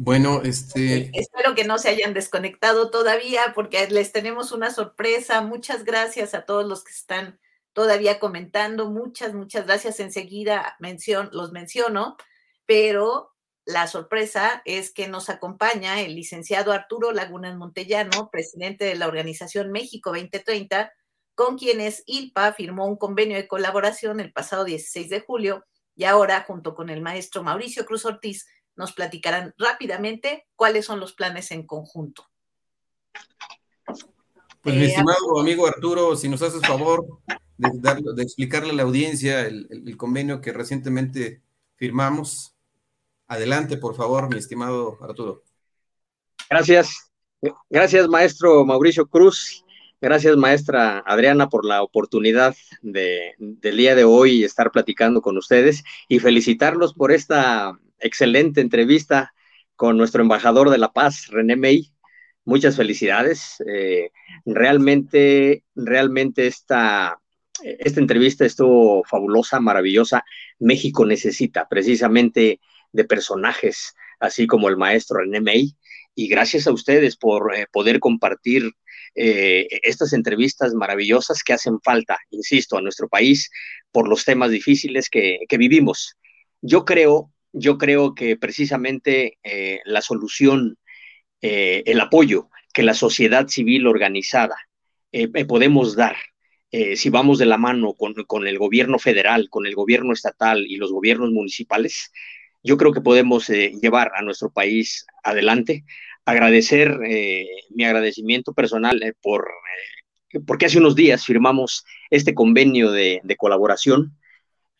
Bueno, este. Espero que no se hayan desconectado todavía porque les tenemos una sorpresa. Muchas gracias a todos los que están todavía comentando. Muchas, muchas gracias. Enseguida los menciono, pero la sorpresa es que nos acompaña el licenciado Arturo Lagunas Montellano, presidente de la organización México 2030, con quienes ILPA firmó un convenio de colaboración el pasado 16 de julio y ahora, junto con el maestro Mauricio Cruz Ortiz, nos platicarán rápidamente cuáles son los planes en conjunto. Pues mi eh, estimado amigo Arturo, si nos haces favor de, explicarle a la audiencia el, convenio que recientemente firmamos. Adelante, por favor, mi estimado Arturo. Gracias. Gracias, maestro Mauricio Cruz. Gracias, maestra Adriana, por la oportunidad de, del día de hoy estar platicando con ustedes y felicitarlos por esta excelente entrevista con nuestro embajador de la paz, René May. Muchas felicidades. Eh, realmente, realmente esta, esta entrevista estuvo fabulosa, maravillosa. México necesita precisamente de personajes así como el maestro René May. Y gracias a ustedes por eh, poder compartir eh, estas entrevistas maravillosas que hacen falta, insisto, a nuestro país por los temas difíciles que, que vivimos. Yo creo yo creo que precisamente eh, la solución, eh, el apoyo que la sociedad civil organizada eh, podemos dar, si vamos de la mano con, el gobierno federal, con el gobierno estatal y los gobiernos municipales, yo creo que podemos llevar a nuestro país adelante. Agradecer mi agradecimiento personal por, porque hace unos días firmamos este convenio de colaboración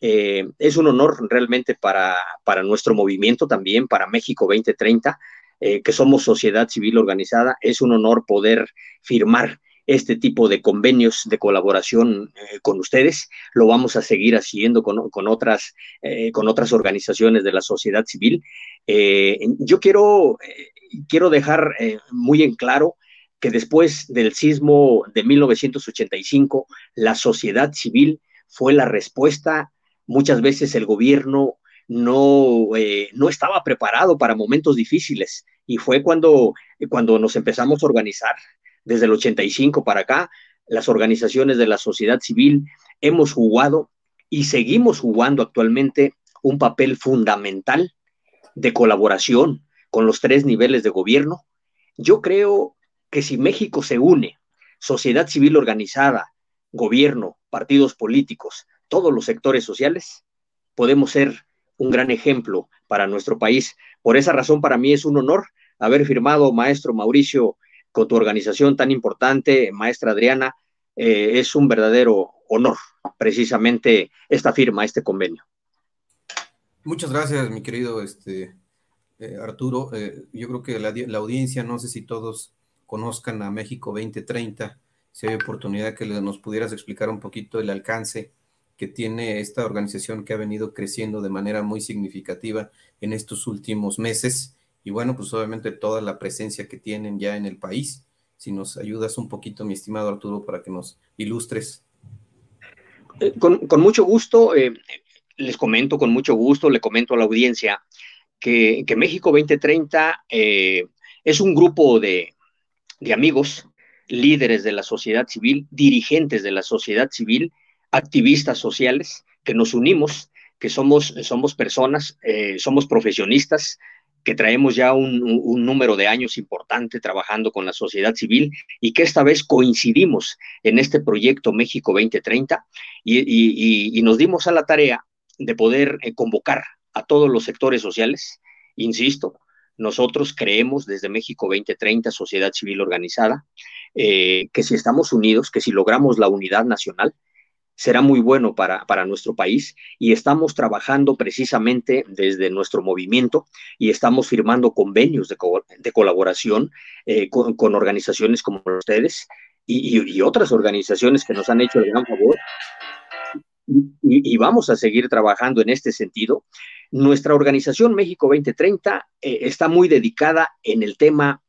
eh, es un honor realmente para, para, nuestro movimiento también, para México 2030, eh, que somos sociedad civil organizada. Es un honor poder firmar este tipo de convenios de colaboración eh, con ustedes. Lo vamos a seguir haciendo con, con otras, con otras organizaciones de la sociedad civil. yo quiero, quiero dejar muy en claro que después del sismo de 1985, la sociedad civil fue la respuesta Muchas veces el gobierno no, eh, no estaba preparado para momentos difíciles y fue cuando, cuando nos empezamos a organizar. Desde el 85 para acá, las organizaciones de la sociedad civil hemos jugado y seguimos jugando actualmente un papel fundamental de colaboración con los tres niveles de gobierno. Yo creo que si México se une, sociedad civil organizada, gobierno, partidos políticos, todos los sectores sociales, podemos ser un gran ejemplo para nuestro país. Por esa razón, para mí es un honor haber firmado, maestro Mauricio, con tu organización tan importante, maestra Adriana. Eh, es un verdadero honor, precisamente, esta firma, este convenio. Muchas gracias, mi querido este, eh, Arturo. Eh, yo creo que la, audiencia, no sé si todos conozcan a México 2030, si hay oportunidad que nos pudieras explicar un poquito el alcance que tiene esta organización que ha venido creciendo de manera muy significativa en estos últimos meses y bueno, pues obviamente toda la presencia que tienen ya en el país. Si nos ayudas un poquito, mi estimado Arturo, para que nos ilustres. Eh, con, mucho gusto, eh, les comento con mucho gusto, le comento a la audiencia que, México 2030 eh, es un grupo de, de amigos, líderes de la sociedad civil, dirigentes de la sociedad civil, activistas sociales que nos unimos, que somos, somos personas, eh, somos profesionistas, que traemos ya un, número de años importante trabajando con la sociedad civil y que esta vez coincidimos en este proyecto México 2030 y, nos dimos a la tarea de poder eh, convocar a todos los sectores sociales. Insisto, nosotros creemos desde México 2030, sociedad civil organizada, eh, que si estamos unidos, que si logramos la unidad nacional, será muy bueno para, para, nuestro país y estamos trabajando precisamente desde nuestro movimiento y estamos firmando convenios de, de colaboración eh, con, con, organizaciones como ustedes y, y, otras organizaciones que nos han hecho el gran favor. Y, y, vamos a seguir trabajando en este sentido. Nuestra organización México 2030 eh, está muy dedicada en el tema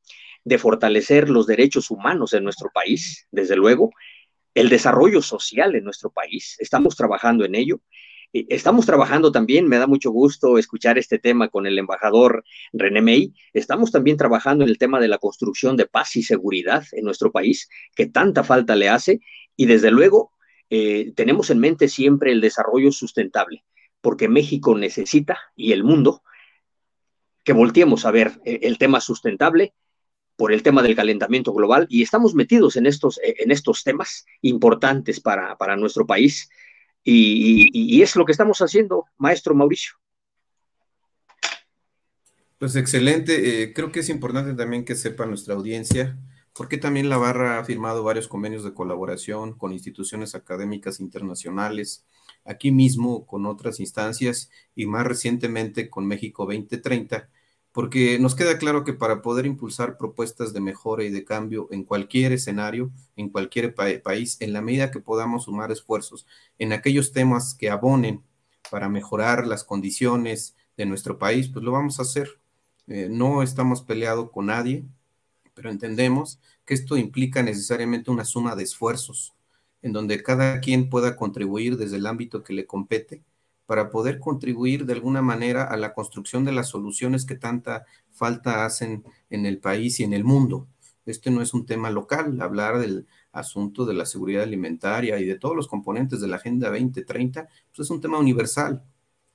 de fortalecer los derechos humanos en nuestro país, desde luego, el desarrollo social en nuestro país. Estamos trabajando en ello. Estamos trabajando también, me da mucho gusto escuchar este tema con el embajador René May. Estamos también trabajando en el tema de la construcción de paz y seguridad en nuestro país, que tanta falta le hace. Y desde luego, eh, tenemos en mente siempre el desarrollo sustentable, porque México necesita y el mundo que volteemos a ver eh, el tema sustentable por el tema del calentamiento global y estamos metidos en estos, en estos temas importantes para, para nuestro país y, es lo que estamos haciendo, maestro Mauricio. Pues excelente, eh, creo que es importante también que sepa nuestra audiencia, porque también la Barra ha firmado varios convenios de colaboración con instituciones académicas internacionales, aquí mismo con otras instancias y más recientemente con México 2030 porque nos queda claro que para poder impulsar propuestas de mejora y de cambio en cualquier escenario, en cualquier pa país, en la medida que podamos sumar esfuerzos en aquellos temas que abonen para mejorar las condiciones de nuestro país, pues lo vamos a hacer. Eh, no estamos peleados con nadie, pero entendemos que esto implica necesariamente una suma de esfuerzos, en donde cada quien pueda contribuir desde el ámbito que le compete para poder contribuir de alguna manera a la construcción de las soluciones que tanta falta hacen en el país y en el mundo. Este no es un tema local, hablar del asunto de la seguridad alimentaria y de todos los componentes de la Agenda 2030, pues es un tema universal.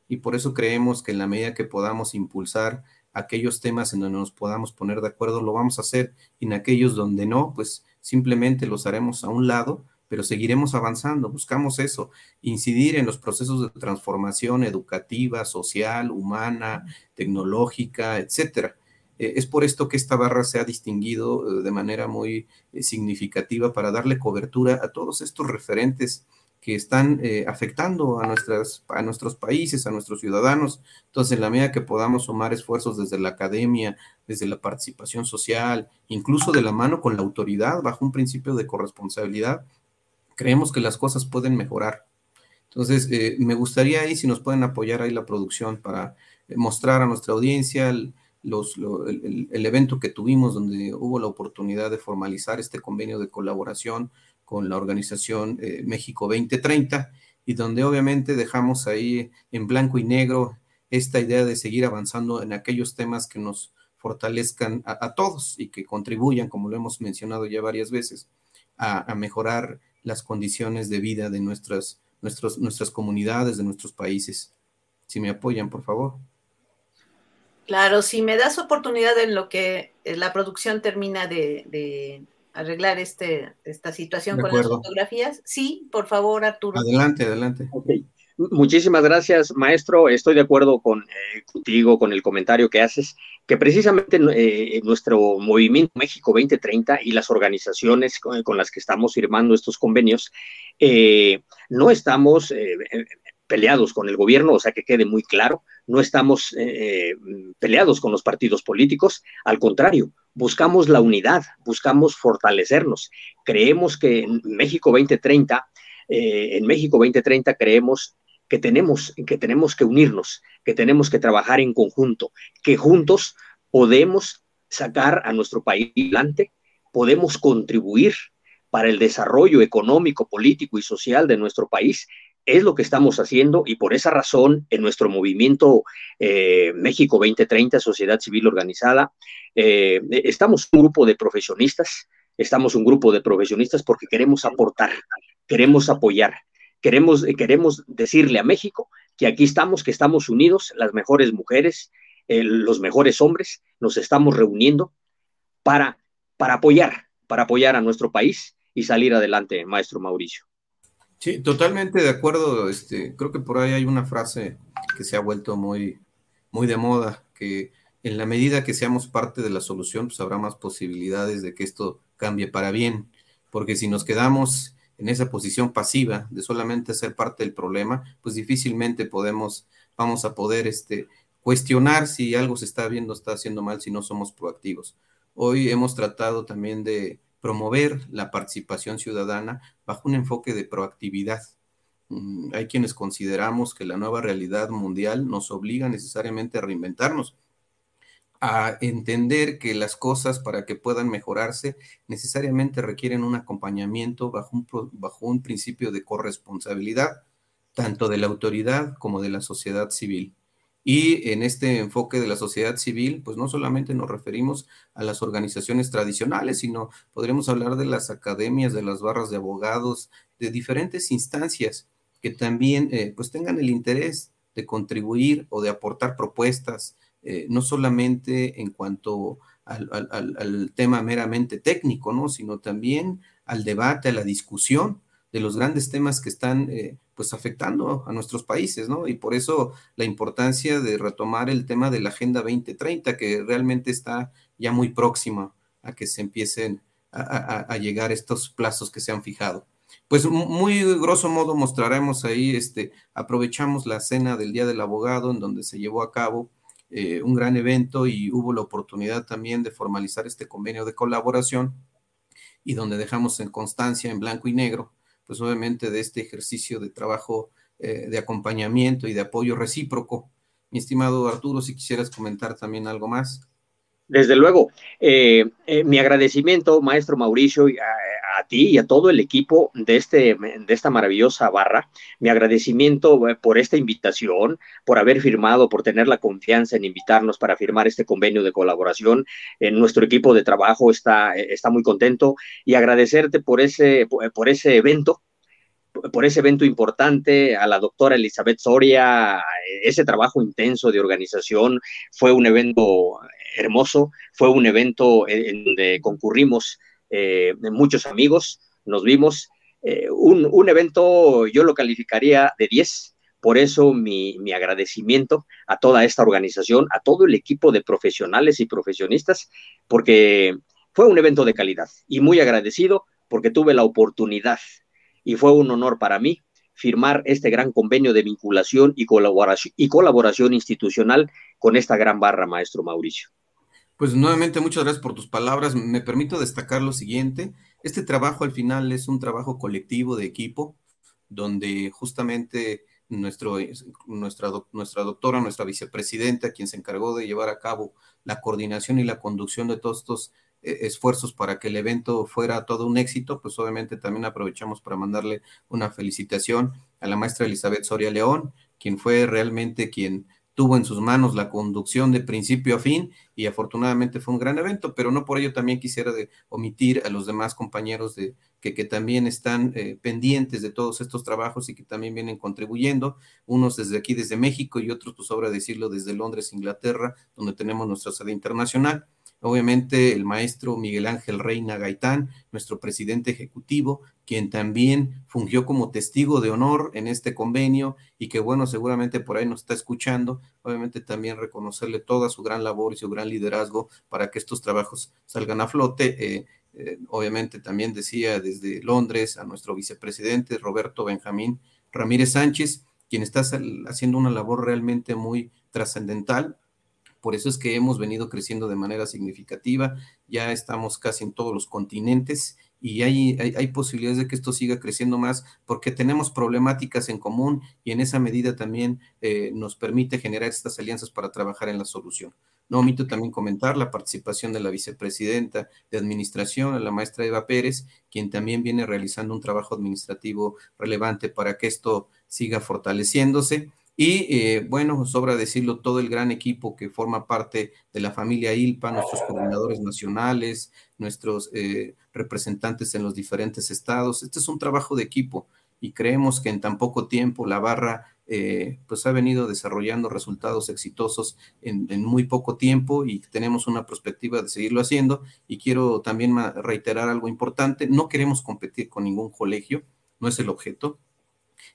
Y por eso creemos que en la medida que podamos impulsar aquellos temas en donde nos podamos poner de acuerdo, lo vamos a hacer. Y en aquellos donde no, pues simplemente los haremos a un lado pero seguiremos avanzando, buscamos eso, incidir en los procesos de transformación educativa, social, humana, tecnológica, etcétera. Eh, es por esto que esta barra se ha distinguido eh, de manera muy eh, significativa para darle cobertura a todos estos referentes que están afectando a, nuestras, a nuestros países, a nuestros ciudadanos. Entonces, en la medida que podamos sumar esfuerzos desde la academia, desde la participación social, incluso de la mano con la autoridad, bajo un principio de corresponsabilidad, creemos que las cosas pueden mejorar. Entonces, eh, me gustaría ahí si nos pueden apoyar ahí la producción para eh, mostrar a nuestra audiencia el, los, lo, el, el, evento que tuvimos donde hubo la oportunidad de formalizar este convenio de colaboración con la organización eh, México 2030 y donde obviamente dejamos ahí en blanco y negro esta idea de seguir avanzando en aquellos temas que nos fortalezcan a, a todos y que contribuyan, como lo hemos mencionado ya varias veces, a, a mejorar las condiciones de vida de nuestras, nuestros, nuestras comunidades, de nuestros países. Si me apoyan, por favor. Claro, si me das oportunidad en lo que eh, la producción termina de, de arreglar este, esta situación con las fotografías. Sí, por favor, Arturo. Adelante, adelante. Okay. Muchísimas gracias, maestro. Estoy de acuerdo eh, contigo, con el comentario que haces, que precisamente eh, nuestro movimiento México 2030 y las organizaciones con, las que estamos firmando estos convenios, eh, no estamos eh, peleados con el gobierno, o sea que quede muy claro, no estamos peleados con los partidos políticos, al contrario, buscamos la unidad, buscamos fortalecernos. Creemos que en México 2030, eh, en México 2030 creemos que tenemos, que unirnos, que tenemos que trabajar en conjunto, que juntos podemos sacar a nuestro país adelante, podemos contribuir para el desarrollo económico, político y social de nuestro país. Es lo que estamos haciendo y por esa razón en nuestro movimiento eh, México 2030, Sociedad Civil Organizada, eh, estamos un grupo de profesionistas, estamos un grupo de profesionistas porque queremos aportar, queremos apoyar, Queremos, queremos decirle a México que aquí estamos, que estamos unidos, las mejores mujeres, eh, los mejores hombres, nos estamos reuniendo para, para apoyar, para apoyar a nuestro país y salir adelante, maestro Mauricio. Sí, totalmente de acuerdo. Este, creo que por ahí hay una frase que se ha vuelto muy, muy de moda, que en la medida que seamos parte de la solución, pues habrá más posibilidades de que esto cambie para bien, porque si nos quedamos en esa posición pasiva de solamente ser parte del problema, pues difícilmente podemos, vamos a poder este, cuestionar si algo se está viendo, está haciendo mal, si no somos proactivos. Hoy hemos tratado también de promover la participación ciudadana bajo un enfoque de proactividad. Mm, hay quienes consideramos que la nueva realidad mundial nos obliga necesariamente a reinventarnos, a entender que las cosas para que puedan mejorarse necesariamente requieren un acompañamiento bajo un, bajo un principio de corresponsabilidad, tanto de la autoridad como de la sociedad civil. Y en este enfoque de la sociedad civil, pues no solamente nos referimos a las organizaciones tradicionales, sino podremos hablar de las academias, de las barras de abogados, de diferentes instancias que también eh, pues tengan el interés de contribuir o de aportar propuestas, eh, no solamente en cuanto al, tema meramente técnico, ¿no? sino también al debate, a la discusión de los grandes temas que están eh, pues afectando a nuestros países, ¿no? Y por eso la importancia de retomar el tema de la Agenda 2030, que realmente está ya muy próxima a que se empiecen a, a llegar estos plazos que se han fijado. Pues muy grosso modo mostraremos ahí, este, aprovechamos la cena del Día del Abogado en donde se llevó a cabo eh, un gran evento y hubo la oportunidad también de formalizar este convenio de colaboración y donde dejamos en constancia en blanco y negro, pues obviamente de este ejercicio de trabajo eh, de acompañamiento y de apoyo recíproco. Mi estimado Arturo, si quisieras comentar también algo más. Desde luego, eh, mi agradecimiento, maestro Mauricio, a ti y a todo el equipo de, este, de esta maravillosa barra. Mi agradecimiento eh, por esta invitación, por haber firmado, por tener la confianza en invitarnos para firmar este convenio de colaboración. En nuestro equipo de trabajo está, eh, está muy contento y agradecerte por ese, por ese evento por ese evento importante, a la doctora Elizabeth Soria, ese trabajo intenso de organización, fue un evento hermoso, fue un evento en donde concurrimos eh, muchos amigos, nos vimos. Eh, un, evento yo lo calificaría de 10, por eso mi, agradecimiento a toda esta organización, a todo el equipo de profesionales y profesionistas, porque fue un evento de calidad y muy agradecido porque tuve la oportunidad y fue un honor para mí firmar este gran convenio de vinculación y colaboración, y colaboración institucional con esta gran barra, maestro Mauricio. Pues nuevamente muchas gracias por tus palabras. Me permito destacar lo siguiente. Este trabajo al final es un trabajo colectivo de equipo, donde justamente nuestro, nuestra, nuestra doctora, nuestra vicepresidenta, quien se encargó de llevar a cabo la coordinación y la conducción de todos estos eh, esfuerzos para que el evento fuera todo un éxito, pues obviamente también aprovechamos para mandarle una felicitación a la maestra Elizabeth Soria León, quien fue realmente quien tuvo en sus manos la conducción de principio a fin y afortunadamente fue un gran evento, pero no por ello también quisiera omitir a los demás compañeros de, que, que también están eh, pendientes de todos estos trabajos y que también vienen contribuyendo, unos desde aquí, desde México y otros, pues sobra decirlo, desde Londres, Inglaterra, donde tenemos nuestra sede internacional obviamente el maestro Miguel Ángel Reina Gaitán, nuestro presidente ejecutivo, quien también fungió como testigo de honor en este convenio y que bueno, seguramente por ahí nos está escuchando, obviamente también reconocerle toda su gran labor y su gran liderazgo para que estos trabajos salgan a flote. Eh, eh, obviamente también decía desde Londres a nuestro vicepresidente Roberto Benjamín Ramírez Sánchez, quien está haciendo una labor realmente muy trascendental por eso es que hemos venido creciendo de manera significativa, ya estamos casi en todos los continentes y hay, hay, posibilidades de que esto siga creciendo más porque tenemos problemáticas en común y en esa medida también eh, nos permite generar estas alianzas para trabajar en la solución. No omito también comentar la participación de la vicepresidenta de administración, la maestra Eva Pérez, quien también viene realizando un trabajo administrativo relevante para que esto siga fortaleciéndose. Y eh, bueno, sobra decirlo, todo el gran equipo que forma parte de la familia ILPA, nuestros coordinadores nacionales, nuestros eh, representantes en los diferentes estados. Este es un trabajo de equipo y creemos que en tan poco tiempo la barra eh, pues ha venido desarrollando resultados exitosos en, en, muy poco tiempo y tenemos una perspectiva de seguirlo haciendo. Y quiero también reiterar algo importante, no queremos competir con ningún colegio, no es el objeto.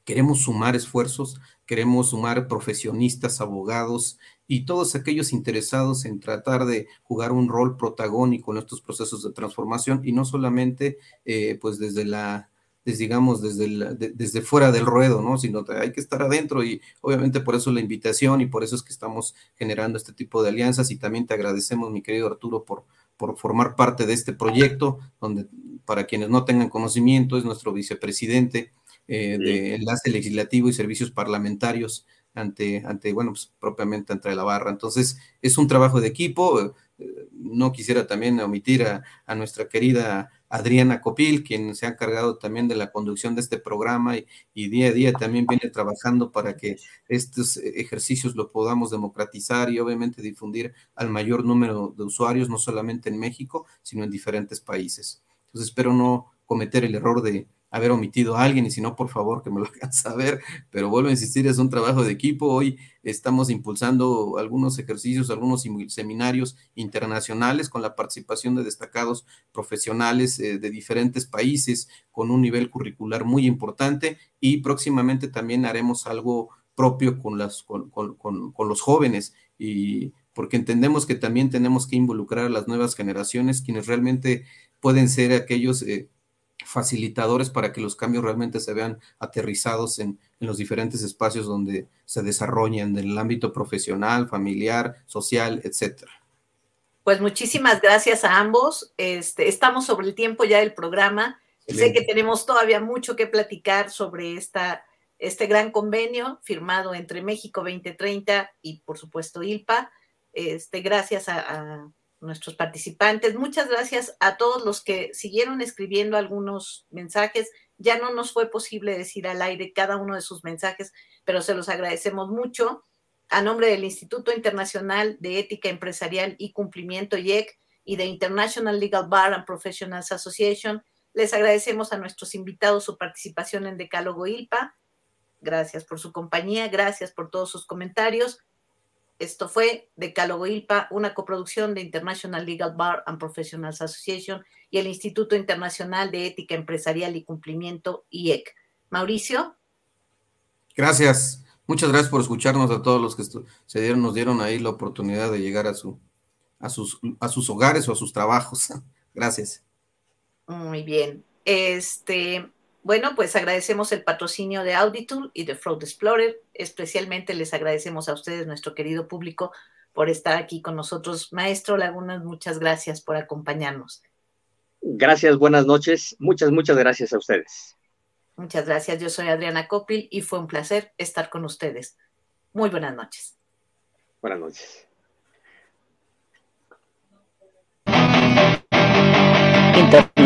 Queremos sumar esfuerzos, queremos sumar profesionistas, abogados y todos aquellos interesados en tratar de jugar un rol protagónico en estos procesos de transformación y no solamente eh, pues desde la digamos, desde, desde fuera del ruedo, ¿no? Sino hay que estar adentro y obviamente por eso la invitación y por eso es que estamos generando este tipo de alianzas y también te agradecemos, mi querido Arturo, por, por formar parte de este proyecto, donde para quienes no tengan conocimiento es nuestro vicepresidente eh, de enlace legislativo y servicios parlamentarios ante, ante bueno, pues propiamente ante la barra. Entonces, es un trabajo de equipo. Eh, no quisiera también omitir a, a nuestra querida Adriana Copil, quien se ha encargado también de la conducción de este programa y, día a día también viene trabajando para que estos ejercicios lo podamos democratizar y obviamente difundir al mayor número de usuarios, no solamente en México, sino en diferentes países. Entonces espero no cometer el error de, haber omitido a alguien y si no, por favor, que me lo hagan saber. Pero vuelvo a insistir, es un trabajo de equipo. Hoy estamos impulsando algunos ejercicios, algunos seminarios internacionales con la participación de destacados profesionales eh, de diferentes países con un nivel curricular muy importante y próximamente también haremos algo propio con, las, con, los jóvenes y porque entendemos que también tenemos que involucrar a las nuevas generaciones, quienes realmente pueden ser aquellos eh, facilitadores para que los cambios realmente se vean aterrizados en, los diferentes espacios donde se desarrollan en el ámbito profesional, familiar, social, etcétera. Pues muchísimas gracias a ambos. Este, estamos sobre el tiempo ya del programa. Sé que tenemos todavía mucho que platicar sobre esta, este gran convenio firmado entre México 2030 y, por supuesto, ILPA. Este, gracias a nuestros participantes. Muchas gracias a todos los que siguieron escribiendo algunos mensajes. Ya no nos fue posible decir al aire cada uno de sus mensajes, pero se los agradecemos mucho. A nombre del Instituto Internacional de Ética Empresarial y Cumplimiento IEC y de International Legal Bar and Professionals Association, les agradecemos a nuestros invitados su participación en Decálogo ILPA. Gracias por su compañía, gracias por todos sus comentarios. Esto fue Decálogo ILPA, una coproducción de International Legal Bar and Professionals Association y el Instituto Internacional de Ética Empresarial y Cumplimiento, IEC. Mauricio. Gracias. Muchas gracias por escucharnos a todos los que se dieron, nos dieron ahí la oportunidad de llegar a, su, a, sus, a sus hogares o a sus trabajos. Gracias. Muy bien. Este, bueno, pues agradecemos el patrocinio de Auditool y de Fraud Explorer. Especialmente les agradecemos a ustedes, nuestro querido público, por estar aquí con nosotros. Maestro Lagunas, muchas gracias por acompañarnos. Gracias, buenas noches. Muchas, muchas gracias a ustedes. Muchas gracias. Yo soy Adriana Copil y fue un placer estar con ustedes. Muy buenas noches. Buenas noches.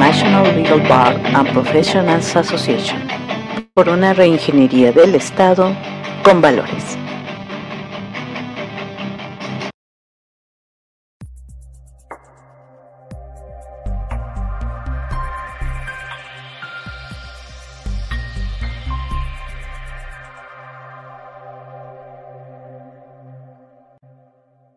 International Legal Bar and Professionals Association, por una reingeniería del Estado con valores.